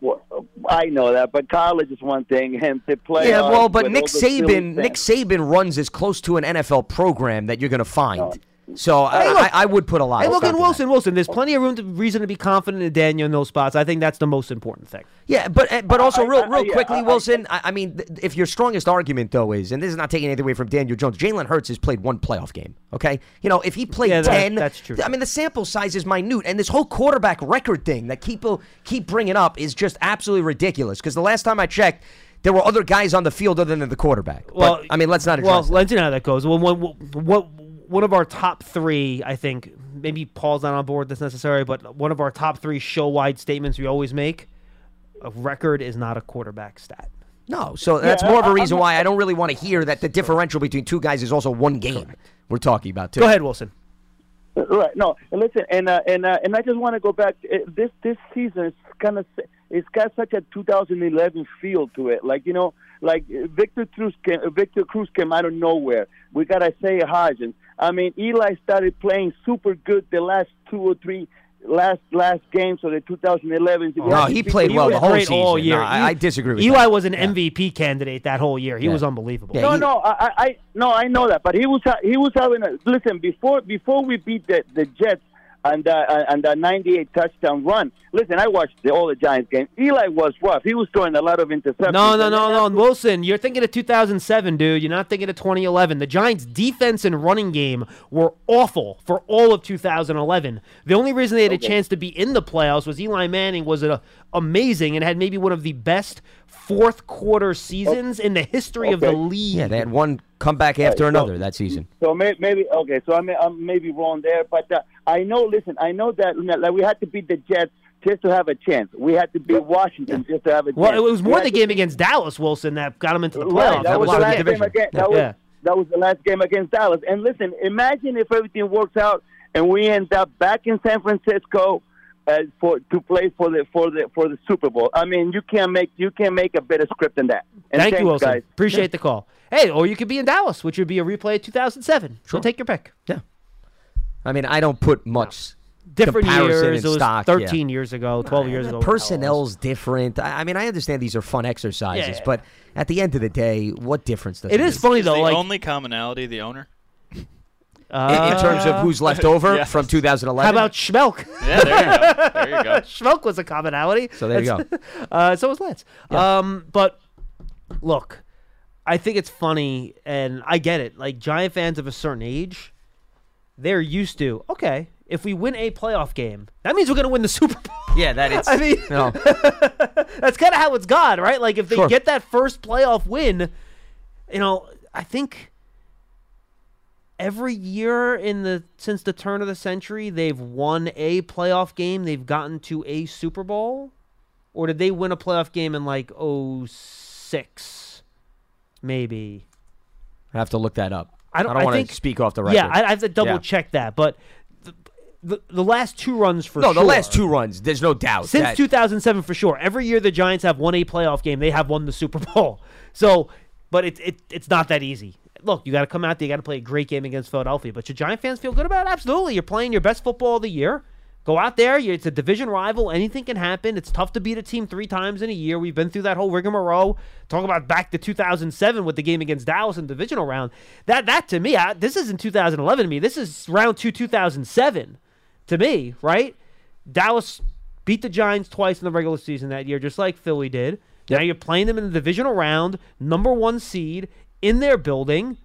Well, I know that, but college is one thing, and to play. Yeah, well, uh, but Nick all the silly Saban, Nick Saban runs as close to an NFL program that you're going to find. So I, Hey, look. I, I would put a lot. Hey, of look at in Wilson. Wilson, there's plenty of room to reason to be confident in Daniel in those spots. I think that's the most important thing. Yeah, but uh, but also I- real real yeah, quickly, I- I- Wilson. I, I mean, th- if your strongest argument though is, and this is not taking anything away from Daniel Jones, Jalen Hurts has played one playoff game. Okay, you know if he played Yeah, that- ten, that's true. I mean the sample size is minute, and this whole quarterback record thing that people keep bringing up is just absolutely ridiculous. Because the last time I checked, there were other guys on the field other than the quarterback. But, Well, I mean, let's not Well, that. let's see how that goes. Well, one, what one of our top three, I think, maybe Paul's not on board that's necessary, but one of our top three show-wide statements we always make: a record is not a quarterback stat. No, so that's more of a reason why I don't really want to hear that the differential between two guys is also one game. We're talking about too. Go ahead, Wilson. Right. No. Listen, and uh, and uh, and I just want to go back. Uh, This this season is kind of it's got such a 2011 feel to it. Like you know, like uh, Victor Cruz came, uh, Victor Cruz came out of nowhere. We got Isaiah Hodgins. I mean, Eli started playing super good the last two or three last last games of the 2011. No, he played well the whole season. all year. No, I, I disagree with Eli that. was an MVP candidate that whole year. He Yeah. was unbelievable. no, no, I, I, I, no, I know that, but he was, he was having a listen before, before we beat the the Jets and uh, and the 98 touchdown run. Listen, I watched the, all the Giants game. Eli was rough. He was throwing a lot of interceptions. No, no, no, no, Wilson. You're thinking of 2007, dude. You're not thinking of 2011. The Giants' defense and running game were awful for all of 2011. The only reason they had a chance to be in the playoffs was Eli Manning was uh, amazing and had maybe one of the best fourth quarter seasons in the history of the league. Yeah, they had one comeback after so- another that season. So may, maybe okay. So I may, I'm maybe wrong there, but uh, I know. Listen, I know that like we had to beat the Jets just to have a chance. We had to beat Washington just to have a chance. Well, it was more had the to- game against Dallas, Wilson, that got him into the playoffs. Right, that, was, the last game against. That was, Yeah. that was the last game against Dallas. And listen, imagine if everything works out and we end up back in San Francisco uh, for to play for the for the for the Super Bowl. I mean, you can't make you can't make a better script than that. And Thank you, thanks, Wilson. guys. Appreciate the call. Hey, or you could be in Dallas, which would be a replay of 2007. So take your pick. Yeah. I mean, I don't put much Different years. in It was stock. 13 yeah. years ago, 12 years ago. Personnel's different. I I mean, I understand these are fun exercises, Yeah. but at the end of the day, what difference does It it is make? funny Is though. the Like only commonality the owner? In, in terms of who's left over Yeah. from 2011. How about Schmeelk? Yeah, there you go. There you go. Schmeelk was a commonality. So there you That's- uh, so was Lance. Um, but look, I think it's funny, and I get it. Like Giant fans of a certain age, they're used to okay. If we win a playoff game, that means we're going to win the Super Bowl. Yeah, that is. I mean, no. that's kind of how it's gone, right? Like if they Sure. get that first playoff win, you know, I think every year in the since the turn of the century, they've won a playoff game. They've gotten to a Super Bowl, or did they win a playoff game in like 06? Maybe. I have to look that up. I don't. I don't want think, to speak off the record. Yeah, I, I have to double Yeah. check that, but. The, the, the last two runs for sure. no, the last two runs. There's no doubt. Since that- 2007, for sure. Every year the Giants have won a playoff game, they have won the Super Bowl. So, but it, it it's not that easy. Look, you got to come out there, you got to play a great game against Philadelphia. But should Giant fans feel good about it? Absolutely. You're playing your best football of the year. Go out there. It's a division rival. Anything can happen. It's tough to beat a team three times in a year. We've been through that whole rigmarole. Talk about back to 2007 with the game against Dallas in the divisional round. That that to me, I, this isn't 2011 to me. This is round two 2007 to me, right? Dallas beat the Giants twice in the regular season that year, just like Philly did. Now you're playing them in the divisional round, number one seed in their building.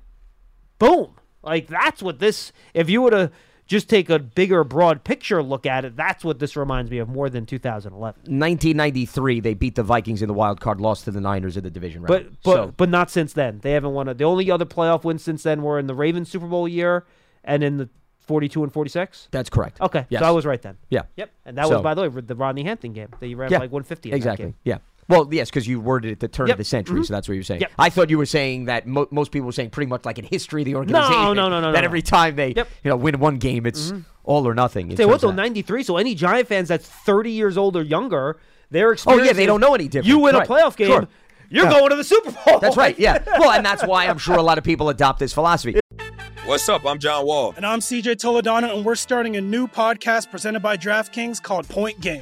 Boom. Like that's what this if you were to just take a bigger broad picture look at it, that's what this reminds me of more than 2011. 1993, they beat the Vikings in the wild card, lost to the Niners in the division round. But but So- but not since then. They haven't won a, the only other playoff wins since then were in the Ravens Super Bowl year and in the 42 and 46. That's correct. Okay, Yes. so I was right then. Yeah. Yep. And that So- was by the way the Rodney Hampton game. They ran yeah, like 150 in that exactly. Yeah. Well, yes, because you worded it the turn Yep. of the century, Mhm. so that's what you were saying. Yep. I thought you were saying that mo- most people were saying pretty much like in history of the organization. no, no, no, no, That no. every time they Yep. you know win one game, it's all or nothing. in Say what though, 93. So any Giant fans that's 30 years old or younger, their Oh yeah, they don't know any different. You win Right. a playoff game, Sure. you're Yeah. going to the Super Bowl. That's right. Yeah. Well, and that's why I'm sure a lot of people adopt this philosophy. What's up? I'm John Wall. And I'm CJ Toledano, and we're starting a new podcast presented by DraftKings called Point Game.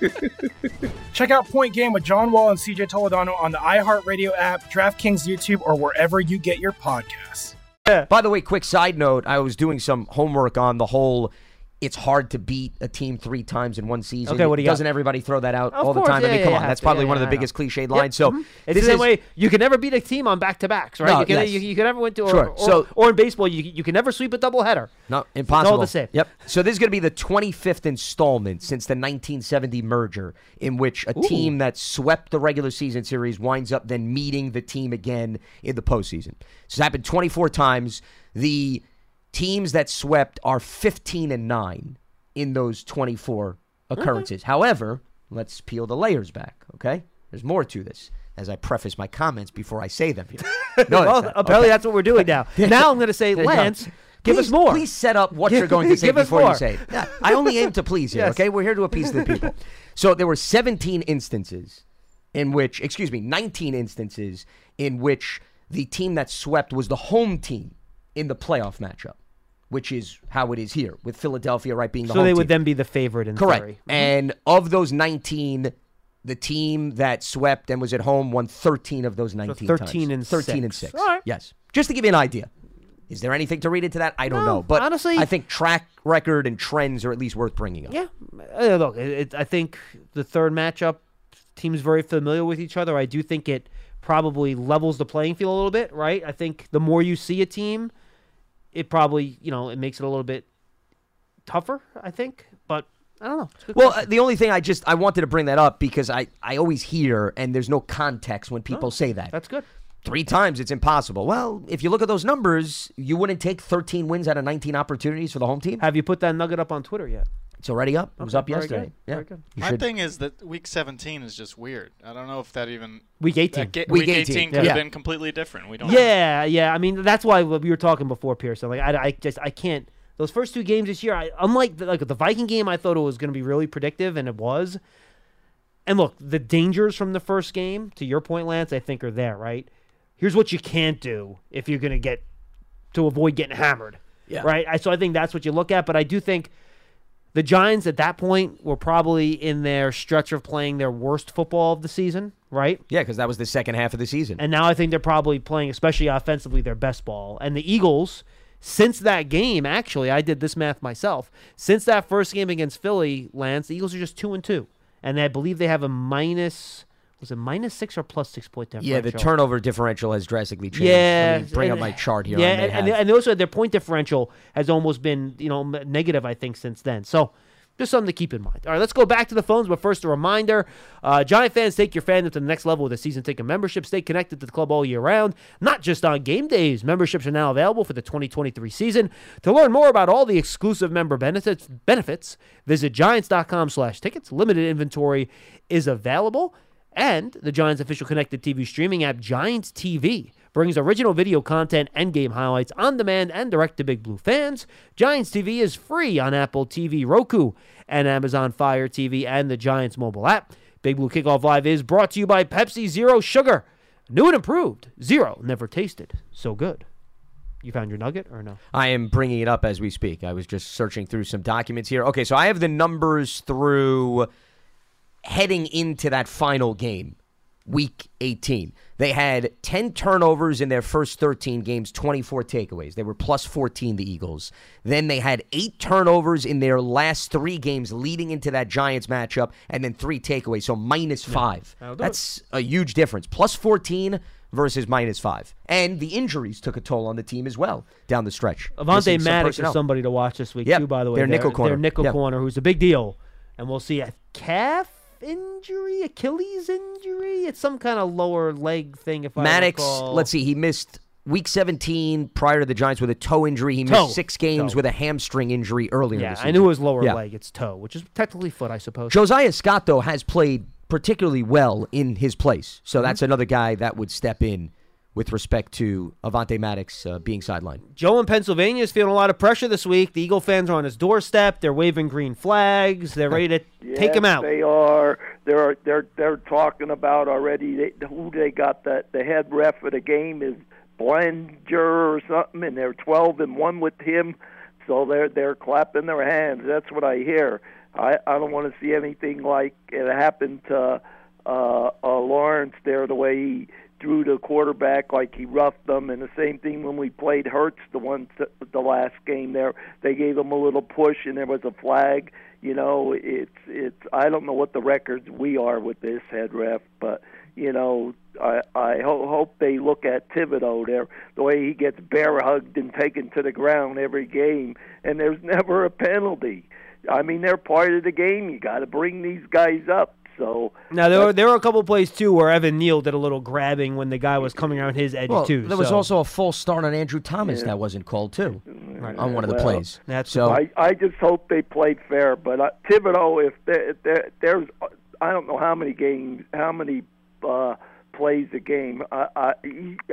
Check out Point Game with John Wall and CJ Toledano on the iHeartRadio app, DraftKings YouTube, or wherever you get your podcasts. By the way, quick side note: I was doing some homework on the whole. It's hard to beat a team three times in one season. Okay, what do you? Doesn't everybody throw that out Of all the course, time? I yeah, mean, yeah, come yeah, on, that's probably Yeah, one of the I biggest cliched Yep, lines. So mhm. it's the same is- way you can never beat a team on back to backs, right? No, you, can, yes. you, you can never win to, or, Sure. or, So- or in baseball, you, you can never sweep a doubleheader. No, It's impossible. all the same. Yep. So this is going to be the 25th installment since the 1970 merger, in which a Ooh. team that swept the regular season series winds up then meeting the team again in the postseason. So it's happened 24 times. The teams that swept are 15 and nine in those 24 occurrences. However, let's peel the layers back. Okay, there's more to this. As I preface my comments before I say them here. No, well, not. apparently Okay. that's what we're doing now. Now I'm going to say. Lance, give us more. Please set up what you're going to say before you say it. I only aim to please here, Yes. okay? We're here to appease the people. So there were 17 instances in which, excuse me, 19 instances in which the team that swept was the home team in the playoff matchup, which is how it is here with Philadelphia, right, being the So they team. would then be the favorite in Correct. theory. And of those 19, the team that swept and was at home won 13 of those 19 13 times. and 13 and six. 6. All right. Yes. Just to give you an idea. Is there anything to read into that? I don't No, know. But honestly- I think track record and trends are at least worth bringing up. Yeah. Uh, look, it, it, I think the third matchup, teams very familiar with each other. I do think it probably levels the playing field a little bit, right? I think the more you see a team, it probably, you know, it makes it a little bit tougher, I think. But I don't know. It's a good Well, uh, the only thing I just I wanted to bring that up because I I always hear and there's no context when people say that. That's good. Three times it's impossible. Well, if you look at those numbers, you wouldn't take 13 wins out of 19 opportunities for the home team. Have you put that nugget up on Twitter yet? It's already up. It was Okay, up yesterday. good, Yeah. very good. You My should- thing is that week 17 is just weird. I don't know if that even Week 18. ga- Week week 18, 18 could yeah. have been completely different. We don't. know. Yeah, yeah. I mean, that's why we were talking before, Pearson. Like, I, I just I can't. Those first two games this year, I, unlike the, like the Viking game, I thought it was going to be really predictive, and it was. And look, the dangers from the first game, to your point, Lance, I think are there. Right. Here's what you can't do if you're going to get to avoid getting hammered. Yeah. Right. I, so I think that's what you look at, but I do think. The Giants at that point were probably in their stretch of playing their worst football of the season, right? Yeah, because that was the second half of the season. And now I think they're probably playing, especially offensively, their best ball. And the Eagles, since that game, actually, I did this math myself. Since that first game against Philly, Lance, the Eagles are just two and two, and I believe they have a minus. Was it minus six or plus six point differential? Yeah, the turnover differential has drastically changed. Yeah, Let me bring up my chart here. Yeah, and, and, and also their point differential has almost been you know negative, I think, since then. So just something to keep in mind. All right, let's go back to the phones, but first a reminder: uh, Giant fans, take your fandom to the next level with a season ticket membership. Stay connected to the club all year round, not just on game days. Memberships are now available for the 2023 season. To learn more about all the exclusive member benefits, benefits visit giants.com/tickets. Limited inventory is available. And the Giants' official connected TV streaming app, Giants TV, brings original video content and game highlights on demand and direct to Big Blue fans. Giants TV is free on Apple TV, Roku, and Amazon Fire TV and the Giants mobile app. Big Blue Kickoff Live is brought to you by Pepsi Zero Sugar. New and improved. Zero. Never tasted so good. You found your nugget or no? I am bringing it up as we speak. I was just searching through some documents here. Okay, so I have the numbers through heading into that final game, week 18. They had 10 turnovers in their first 13 games, 24 takeaways. They were plus 14, the Eagles. Then they had eight turnovers in their last three games leading into that Giants matchup, and then three takeaways, so minus five. do That's a huge difference. Plus 14 versus minus five. And the injuries took a toll on the team as well down the stretch. Avonte Maddox is somebody to watch this week Yep, too. By the way, their nickel corner. their nickel Yep. corner, who's a big deal, and we'll see a calf injury, Achilles injury. It's some kind of lower leg thing. If I Maddox, recall. let's see, he missed week 17 prior to the Giants with a toe injury. He Toe. missed six games Toe. with a hamstring injury earlier. Yeah, this I knew it was lower Yeah. leg. It's toe, which is technically foot, I suppose. Josiah Scott, though, has played particularly well in his place. So Mhm. that's another guy that would step in with respect to Avonte Maddox uh, being sidelined. Joe in Pennsylvania is feeling a lot of pressure this week. The Eagle fans are on his doorstep. They're waving green flags. They're ready to take him out. They are. They're they're they're talking about already they, who they got. The the head ref of the game is Blenger or something, and they're twelve and one with him. So they're they're clapping their hands. That's what I hear. I I don't want to see anything like it happened to uh, uh Lawrence there. The way he threw the quarterback like he roughed them, and the same thing when we played Hurts the one the last game there. They gave him a little push, and there was a flag. You know, it's it's. I don't know what the records we are with this head ref, but you know, I I ho- hope they look at Thibodeaux there, the way he gets bear hugged and taken to the ground every game, and there's never a penalty. I mean, they're part of the game. You got to bring these guys up. So Now there were there were a couple plays too where Evan Neal did a little grabbing when the guy was coming around his edge Well, too. there was so- also a full start on Andrew Thomas that wasn't called too on one of the Well, plays. That's so. I, I just hope they played fair. But uh, Thibodeaux, if there, there, there's, I don't know how many games, how many uh, plays the game. I, I,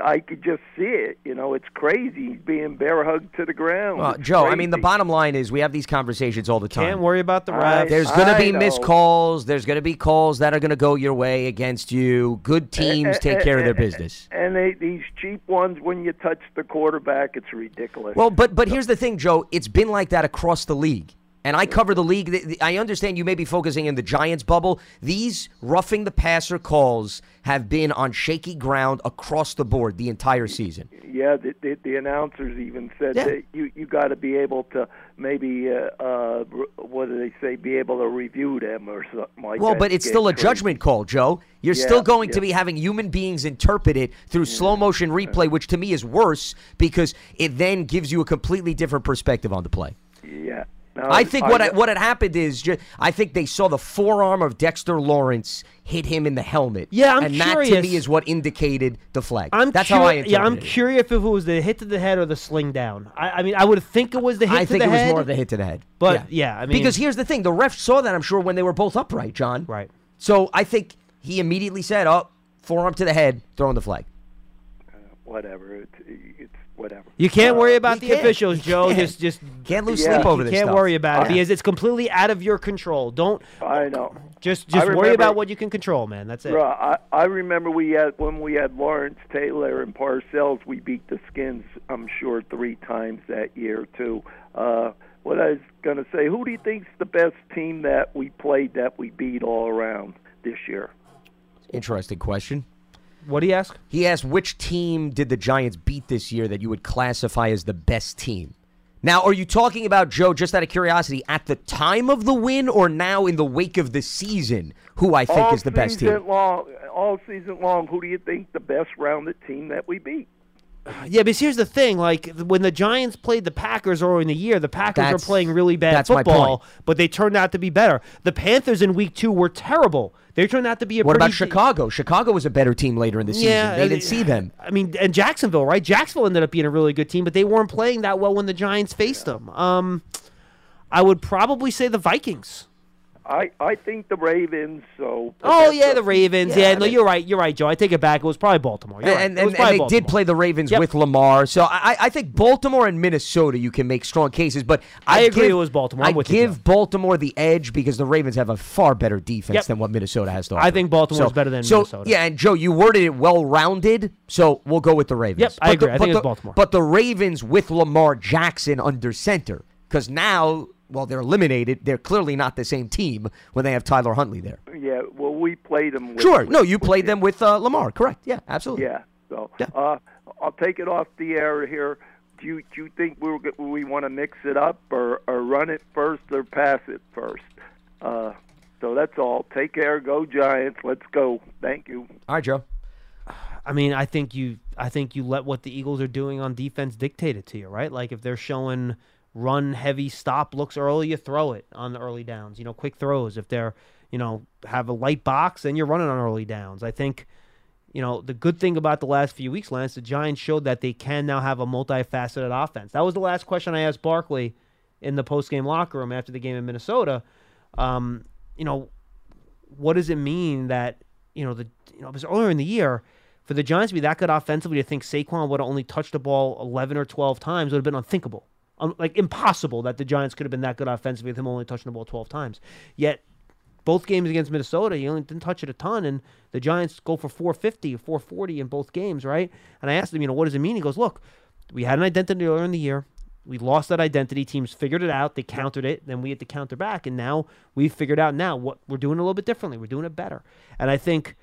I could just see it. You know, it's crazy. He's being bear hugged to the ground. Well, It's Joe, I mean, the bottom line is we have these conversations all the time. Can't worry about the I- refs. There's going to be know. missed calls. There's going to be calls that are going to go your way against you. Good teams take care of their business. And they, these cheap ones, when you touch the quarterback, it's ridiculous. Well, but but here's the thing, Joe. It's been like that across the league. And I cover the league. I understand you may be focusing in the Giants bubble. These roughing the passer calls have been on shaky ground across the board the entire season. Yeah, the, the, the announcers even said Yeah. that you you got to be able to maybe uh, uh what do they say? Be able to review them or something like Well, that. but it's still a crazy. judgment call, Joe. You're Yeah, still going to be having human beings interpret it through slow motion replay, which to me is worse because it then gives you a completely different perspective on the play. Yeah. No, I think what I- what had happened is ju- I think they saw the forearm of Dexter Lawrence hit him in the helmet. Yeah, I'm and that to me is what indicated the flag. I'm That's curi- how I yeah. I'm it. curious if it was the hit to the head or the sling down. I, I mean, I would think it was the hit to the head. I to think the it was head. more of the hit to the head. But yeah, I mean, because here's the thing: the ref saw that. I'm sure when they were both upright, John. Right. So I think he immediately said, "Oh, forearm to the head, throwing the flag." Uh, whatever. It's, it's whatever. You can't worry about the can't. officials, Joe. Just just Can't lose Yeah. sleep over you this can't stuff. worry about it because it's completely out of your control. Don't I know. just I just worry about what you can control, man. That's it. Bro, I I remember we had when we had Lawrence Taylor and Parcells. We beat the Skins. I'm sure three times that year too. Uh, what I was gonna say, who do you think's the best team that we played that we beat all around this year? Interesting question. What do you ask? He asked which team did the Giants beat this year that you would classify as the best team. Now, are you talking about Joe just out of curiosity at the time of the win or now in the wake of the season? Who I think all is the best season team? Long, all season long, who do you think the best rounded team that we beat? Yeah, but here's the thing: like when the Giants played the Packers earlier in the year, the Packers That's- were playing really bad football, but they turned out to be better. The Panthers in Week Two were terrible. They turned out to be a What pretty about Chicago? Chicago was a better team later in the season. Yeah, they didn't see them. I mean, and Jacksonville, right? Jacksonville ended up being a really good team, but they weren't playing that well when the Giants faced them. Um, I would probably say the Vikings. I I think the Ravens. So Oh yeah, the Ravens. Yeah, no, you're right. You're right, Joe. I take it back. It was probably Baltimore. You're right. And, It and, probably and they did play the Ravens Yep. with Lamar. So I, I think Baltimore and Minnesota, you can make strong cases. But I I agree give, it was Baltimore. I'm I you, give Baltimore the edge because the Ravens have a far better defense Yep. than what Minnesota has to I think Baltimore's So- better than so, Minnesota. Yeah, and Joe, you worded it well rounded, so we'll go with the Ravens. Yep, I agree. The, I but think it's Baltimore. But the Ravens with Lamar Jackson under center because now. Well, they're eliminated. They're clearly not the same team when they have Tyler Huntley there. Yeah, well, we played them. With, Sure. with- No, you played them with uh, Lamar. Correct. Yeah, absolutely. Yeah. So uh, I'll take it off the air here. Do you do you think we we're, we want to mix it up or, or run it first or pass it first? Uh, so that's all. Take care. Go Giants. Let's go. Thank you. All right, Joe. I mean, I think you I think you let what the Eagles are doing on defense dictate it to you, right? Like if they're showing run heavy stop looks early, you throw it on the early downs. You know, quick throws. If they're you know, have a light box and you're running on early downs. I think, you know, the good thing about the last few weeks, Lance, the Giants showed that they can now have a multifaceted offense. That was the last question I asked Barkley in the post-game locker room after the game in Minnesota. Um, you know, what does it mean that you know the you know because earlier in the year for the Giants to be that good offensively to think Saquon would have only touched the ball 11 or 12 times would have been unthinkable. Um, like impossible that the Giants could have been that good offensively with him only touching the ball 12 times. Yet both games against Minnesota, he only didn't touch it a ton, and the Giants go for 450 or 440 in both games, right? And I asked him, you know, what does it mean? He goes, look, we had an identity earlier in the year. We lost that identity. Teams figured it out. They countered it. Then we had to counter back. And now we've figured out now what we're doing a little bit differently. We're doing it better. And I think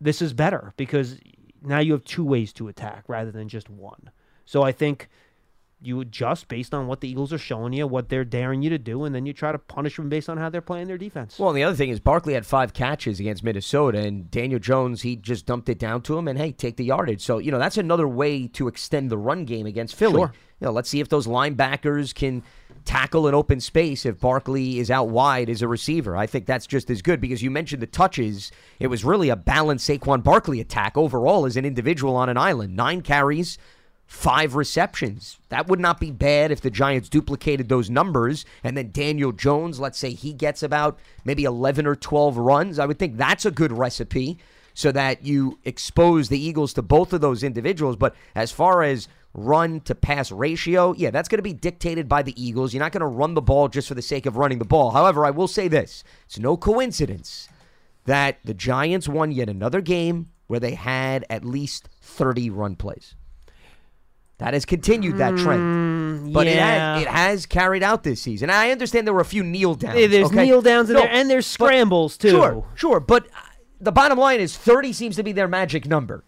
this is better because now you have two ways to attack rather than just one. So I think you adjust based on what the Eagles are showing you, what they're daring you to do, and then you try to punish them based on how they're playing their defense. Well, and the other thing is Barkley had five catches against Minnesota, and Daniel Jones he just dumped it down to him, and hey, take the yardage. So you know that's another way to extend the run game against Philly. Sure. You know, let's see if those linebackers can tackle an open space if Barkley is out wide as a receiver. I think that's just as good because you mentioned the touches. It was really a balanced Saquon Barkley attack overall as an individual on an island. Nine carries, five receptions. That would not be bad if the Giants duplicated those numbers. And then Daniel Jones, let's say he gets about maybe 11 or 12 runs. I would think that's a good recipe so that you expose the Eagles to both of those individuals. But as far as run to pass ratio, yeah, that's going to be dictated by the Eagles. You're not going to run the ball just for the sake of running the ball. However, I will say this it's no coincidence that the Giants won yet another game where they had at least 30 run plays. That has continued that trend. But yeah. it, has, it has carried out this season. I understand there were a few kneel downs. Yeah, there's okay? kneel downs in No, there, and there's but- scrambles too. Sure, sure. But uh, the bottom line is 30 seems to be their magic number.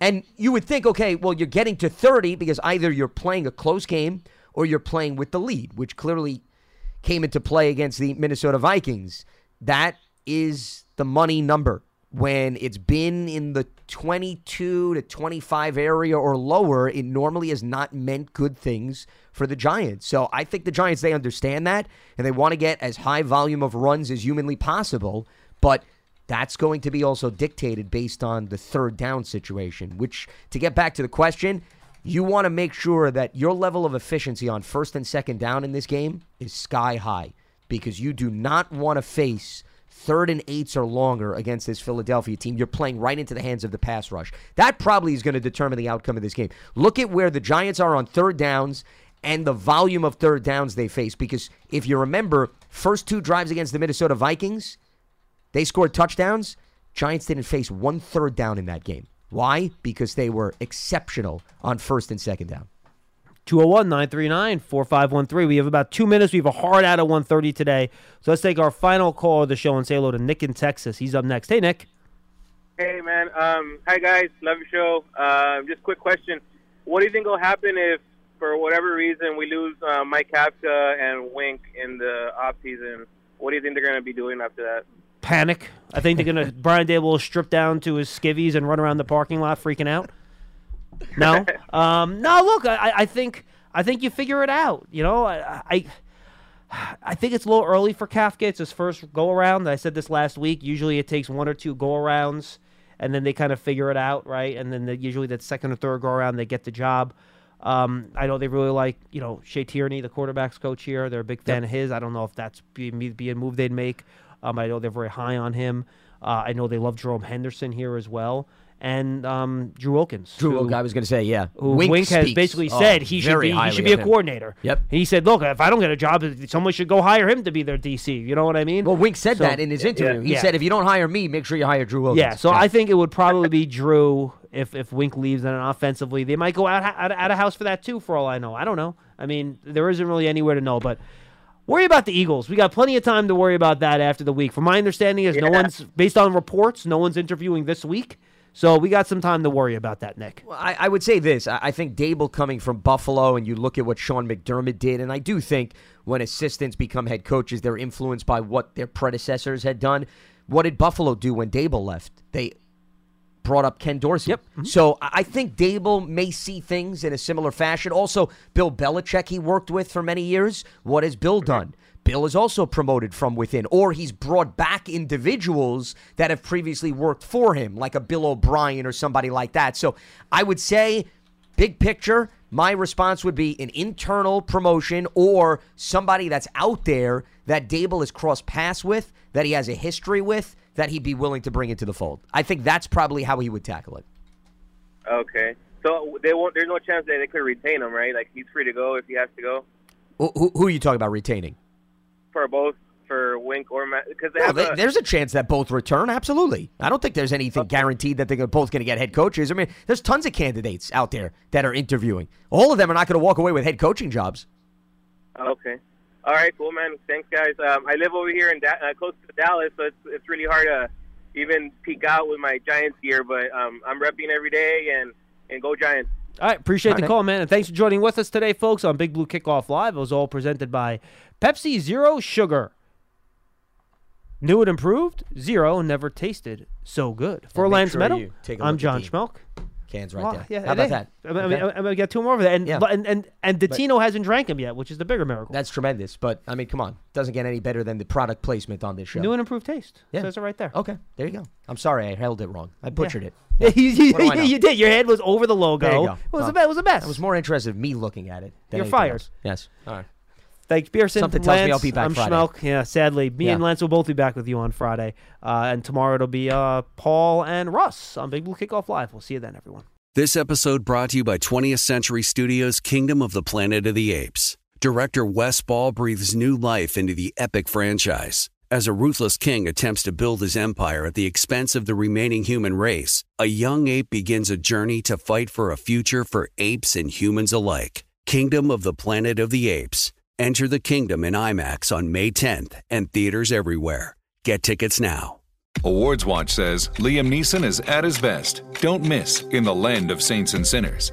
And you would think, okay, well, you're getting to 30 because either you're playing a close game or you're playing with the lead, which clearly came into play against the Minnesota Vikings. That is the money number. When it's been in the 22 to 25 area or lower, it normally has not meant good things for the Giants. So I think the Giants, they understand that and they want to get as high volume of runs as humanly possible. But that's going to be also dictated based on the third down situation, which, to get back to the question, you want to make sure that your level of efficiency on first and second down in this game is sky high because you do not want to face third and eights or longer against this Philadelphia team. You're playing right into the hands of the pass rush. That probably is going to determine the outcome of this game. Look at where the Giants are on third downs and the volume of third downs they face because if you remember, first two drives against the Minnesota Vikings, they scored touchdowns. Giants didn't face one third down in that game. Why? Because they were exceptional on first and second down. 201 939 4513. We have about two minutes. We have a hard out at 130 today. So let's take our final call of the show and say hello to Nick in Texas. He's up next. Hey, Nick. Hey man, um, hi guys, love your show. Uh, just quick question: What do you think will happen if, for whatever reason, we lose uh, Mike Kafka and Wink in the off season? What do you think they're going to be doing after that? Panic. I think they're going to, Brian Daboll will strip down to his skivvies and run around the parking lot freaking out. No? um, no, look, I, I think I think you figure it out. You know, I, I I think it's a little early for Kafka. It's his first go around. I said this last week. Usually it takes one or two go arounds and then they kind of figure it out, right? And then the, usually that second or third go around, they get the job. Um, I know they really like, you know, Shea Tierney, the quarterback's coach here. They're a big fan of his. I don't know if that's be, be a move they'd make. Um, I know they're very high on him. Uh, I know they love Jerome Henderson here as well. And um, Drew Wilkins. Drew who- Wilkins, I was going to say, yeah. who Wink Wink, has basically Oh, said he should be he should be a him. coordinator. Yep. He said, "Look, if I don't get a job, someone should go hire him to be their DC." You know what I mean? Well, Wink said So- that in his interview. He Yeah. said, if you don't hire me, make sure you hire Drew Wilkins. Yeah, so I think it would probably be Drew if if Wink leaves, and offensively they might go out out, out of house for that too. For all I know, I don't know. I mean, there isn't really anywhere to know, but. Worry about the Eagles. We got plenty of time to worry about that after the week. From my understanding, is no one's based on reports. No one's interviewing this week, so we got some time to worry about that, Nick. Well, I, I would say this. I, I think Daboll coming from Buffalo, and you look at what Sean McDermott did, and I do think when assistants become head coaches, they're influenced by what their predecessors had done. What did Buffalo do when Daboll left? They brought up Ken Dorsey. Yep. Mm-hmm. So I I think Daboll may see things in a similar fashion. Also, Bill Belichick, he worked with for many years. What has Bill done? Bill is also promoted from within, or he's brought back individuals that have previously worked for him, like a Bill O'Brien or somebody like that. So I would say, big picture, my response would be an internal promotion or somebody that's out there that Daboll has crossed paths with, that he has a history with, that he'd be willing to bring into the fold. I think that's probably how he would tackle it. Okay. So they won't. There's no chance that they could retain him, right? Like he's free to go if he has to go Who, who, who are you talking about retaining? For both for Wink or Matt because they Well, they- a, there's a chance that both return. Absolutely. I don't think there's anything guaranteed that they're both going to get head coaches. I mean, there's tons of candidates out there that are interviewing. All of them are not going to walk away with head coaching jobs. Okay. All right, cool, man. Thanks, guys. Um, I live over here in da- uh, close to Dallas, so it's it's really hard to even peek out with my Giants gear. But um, I'm repping every day, and and go Giants. All right, appreciate All the right. call, man, and thanks for joining with us today, folks, on Big Blue Kickoff Live. It was all presented by Pepsi Zero Sugar. New and improved, zero never tasted so good. For And Lance sure Medow, you take a I'm John Schmeelk. Cans right Well, there. Yeah, How about is. that? I mean, I Okay. mean, I'm gonna get two more over there, and Yeah. and and and Dottino hasn't drank them yet, which is the bigger miracle. That's tremendous. But, I mean, come on. Doesn't get any better than the product placement on this show. New and improved taste. Yeah. Says it right there. Okay, there you go. I'm sorry I held it wrong. I butchered it. Yeah, you, you, What do I know? you did. Your head was over the logo. There you go. It was Well, a it was a mess. I was more interested in me looking at it. You're fired. else. Yes. All right. Thanks, Pearson. Something tells me I'll be back I'm Friday. Schmeelk. Yeah, sadly, me Yeah. and Lance will both be back with you on Friday, uh, and tomorrow it'll be uh, Paul and Russ on Big Blue Kickoff Live. We'll see you then, everyone. This episode brought to you by 20th Century Studios' Kingdom of the Planet of the Apes. Director Wes Ball breathes new life into the epic franchise. As a ruthless king attempts to build his empire at the expense of the remaining human race, a young ape begins a journey to fight for a future for apes and humans alike. Kingdom of the Planet of the Apes. Enter the kingdom in IMAX on May 10th and theaters everywhere. Get tickets now. Awards Watch says Liam Neeson is at his best. Don't miss In the Land of Saints and Sinners.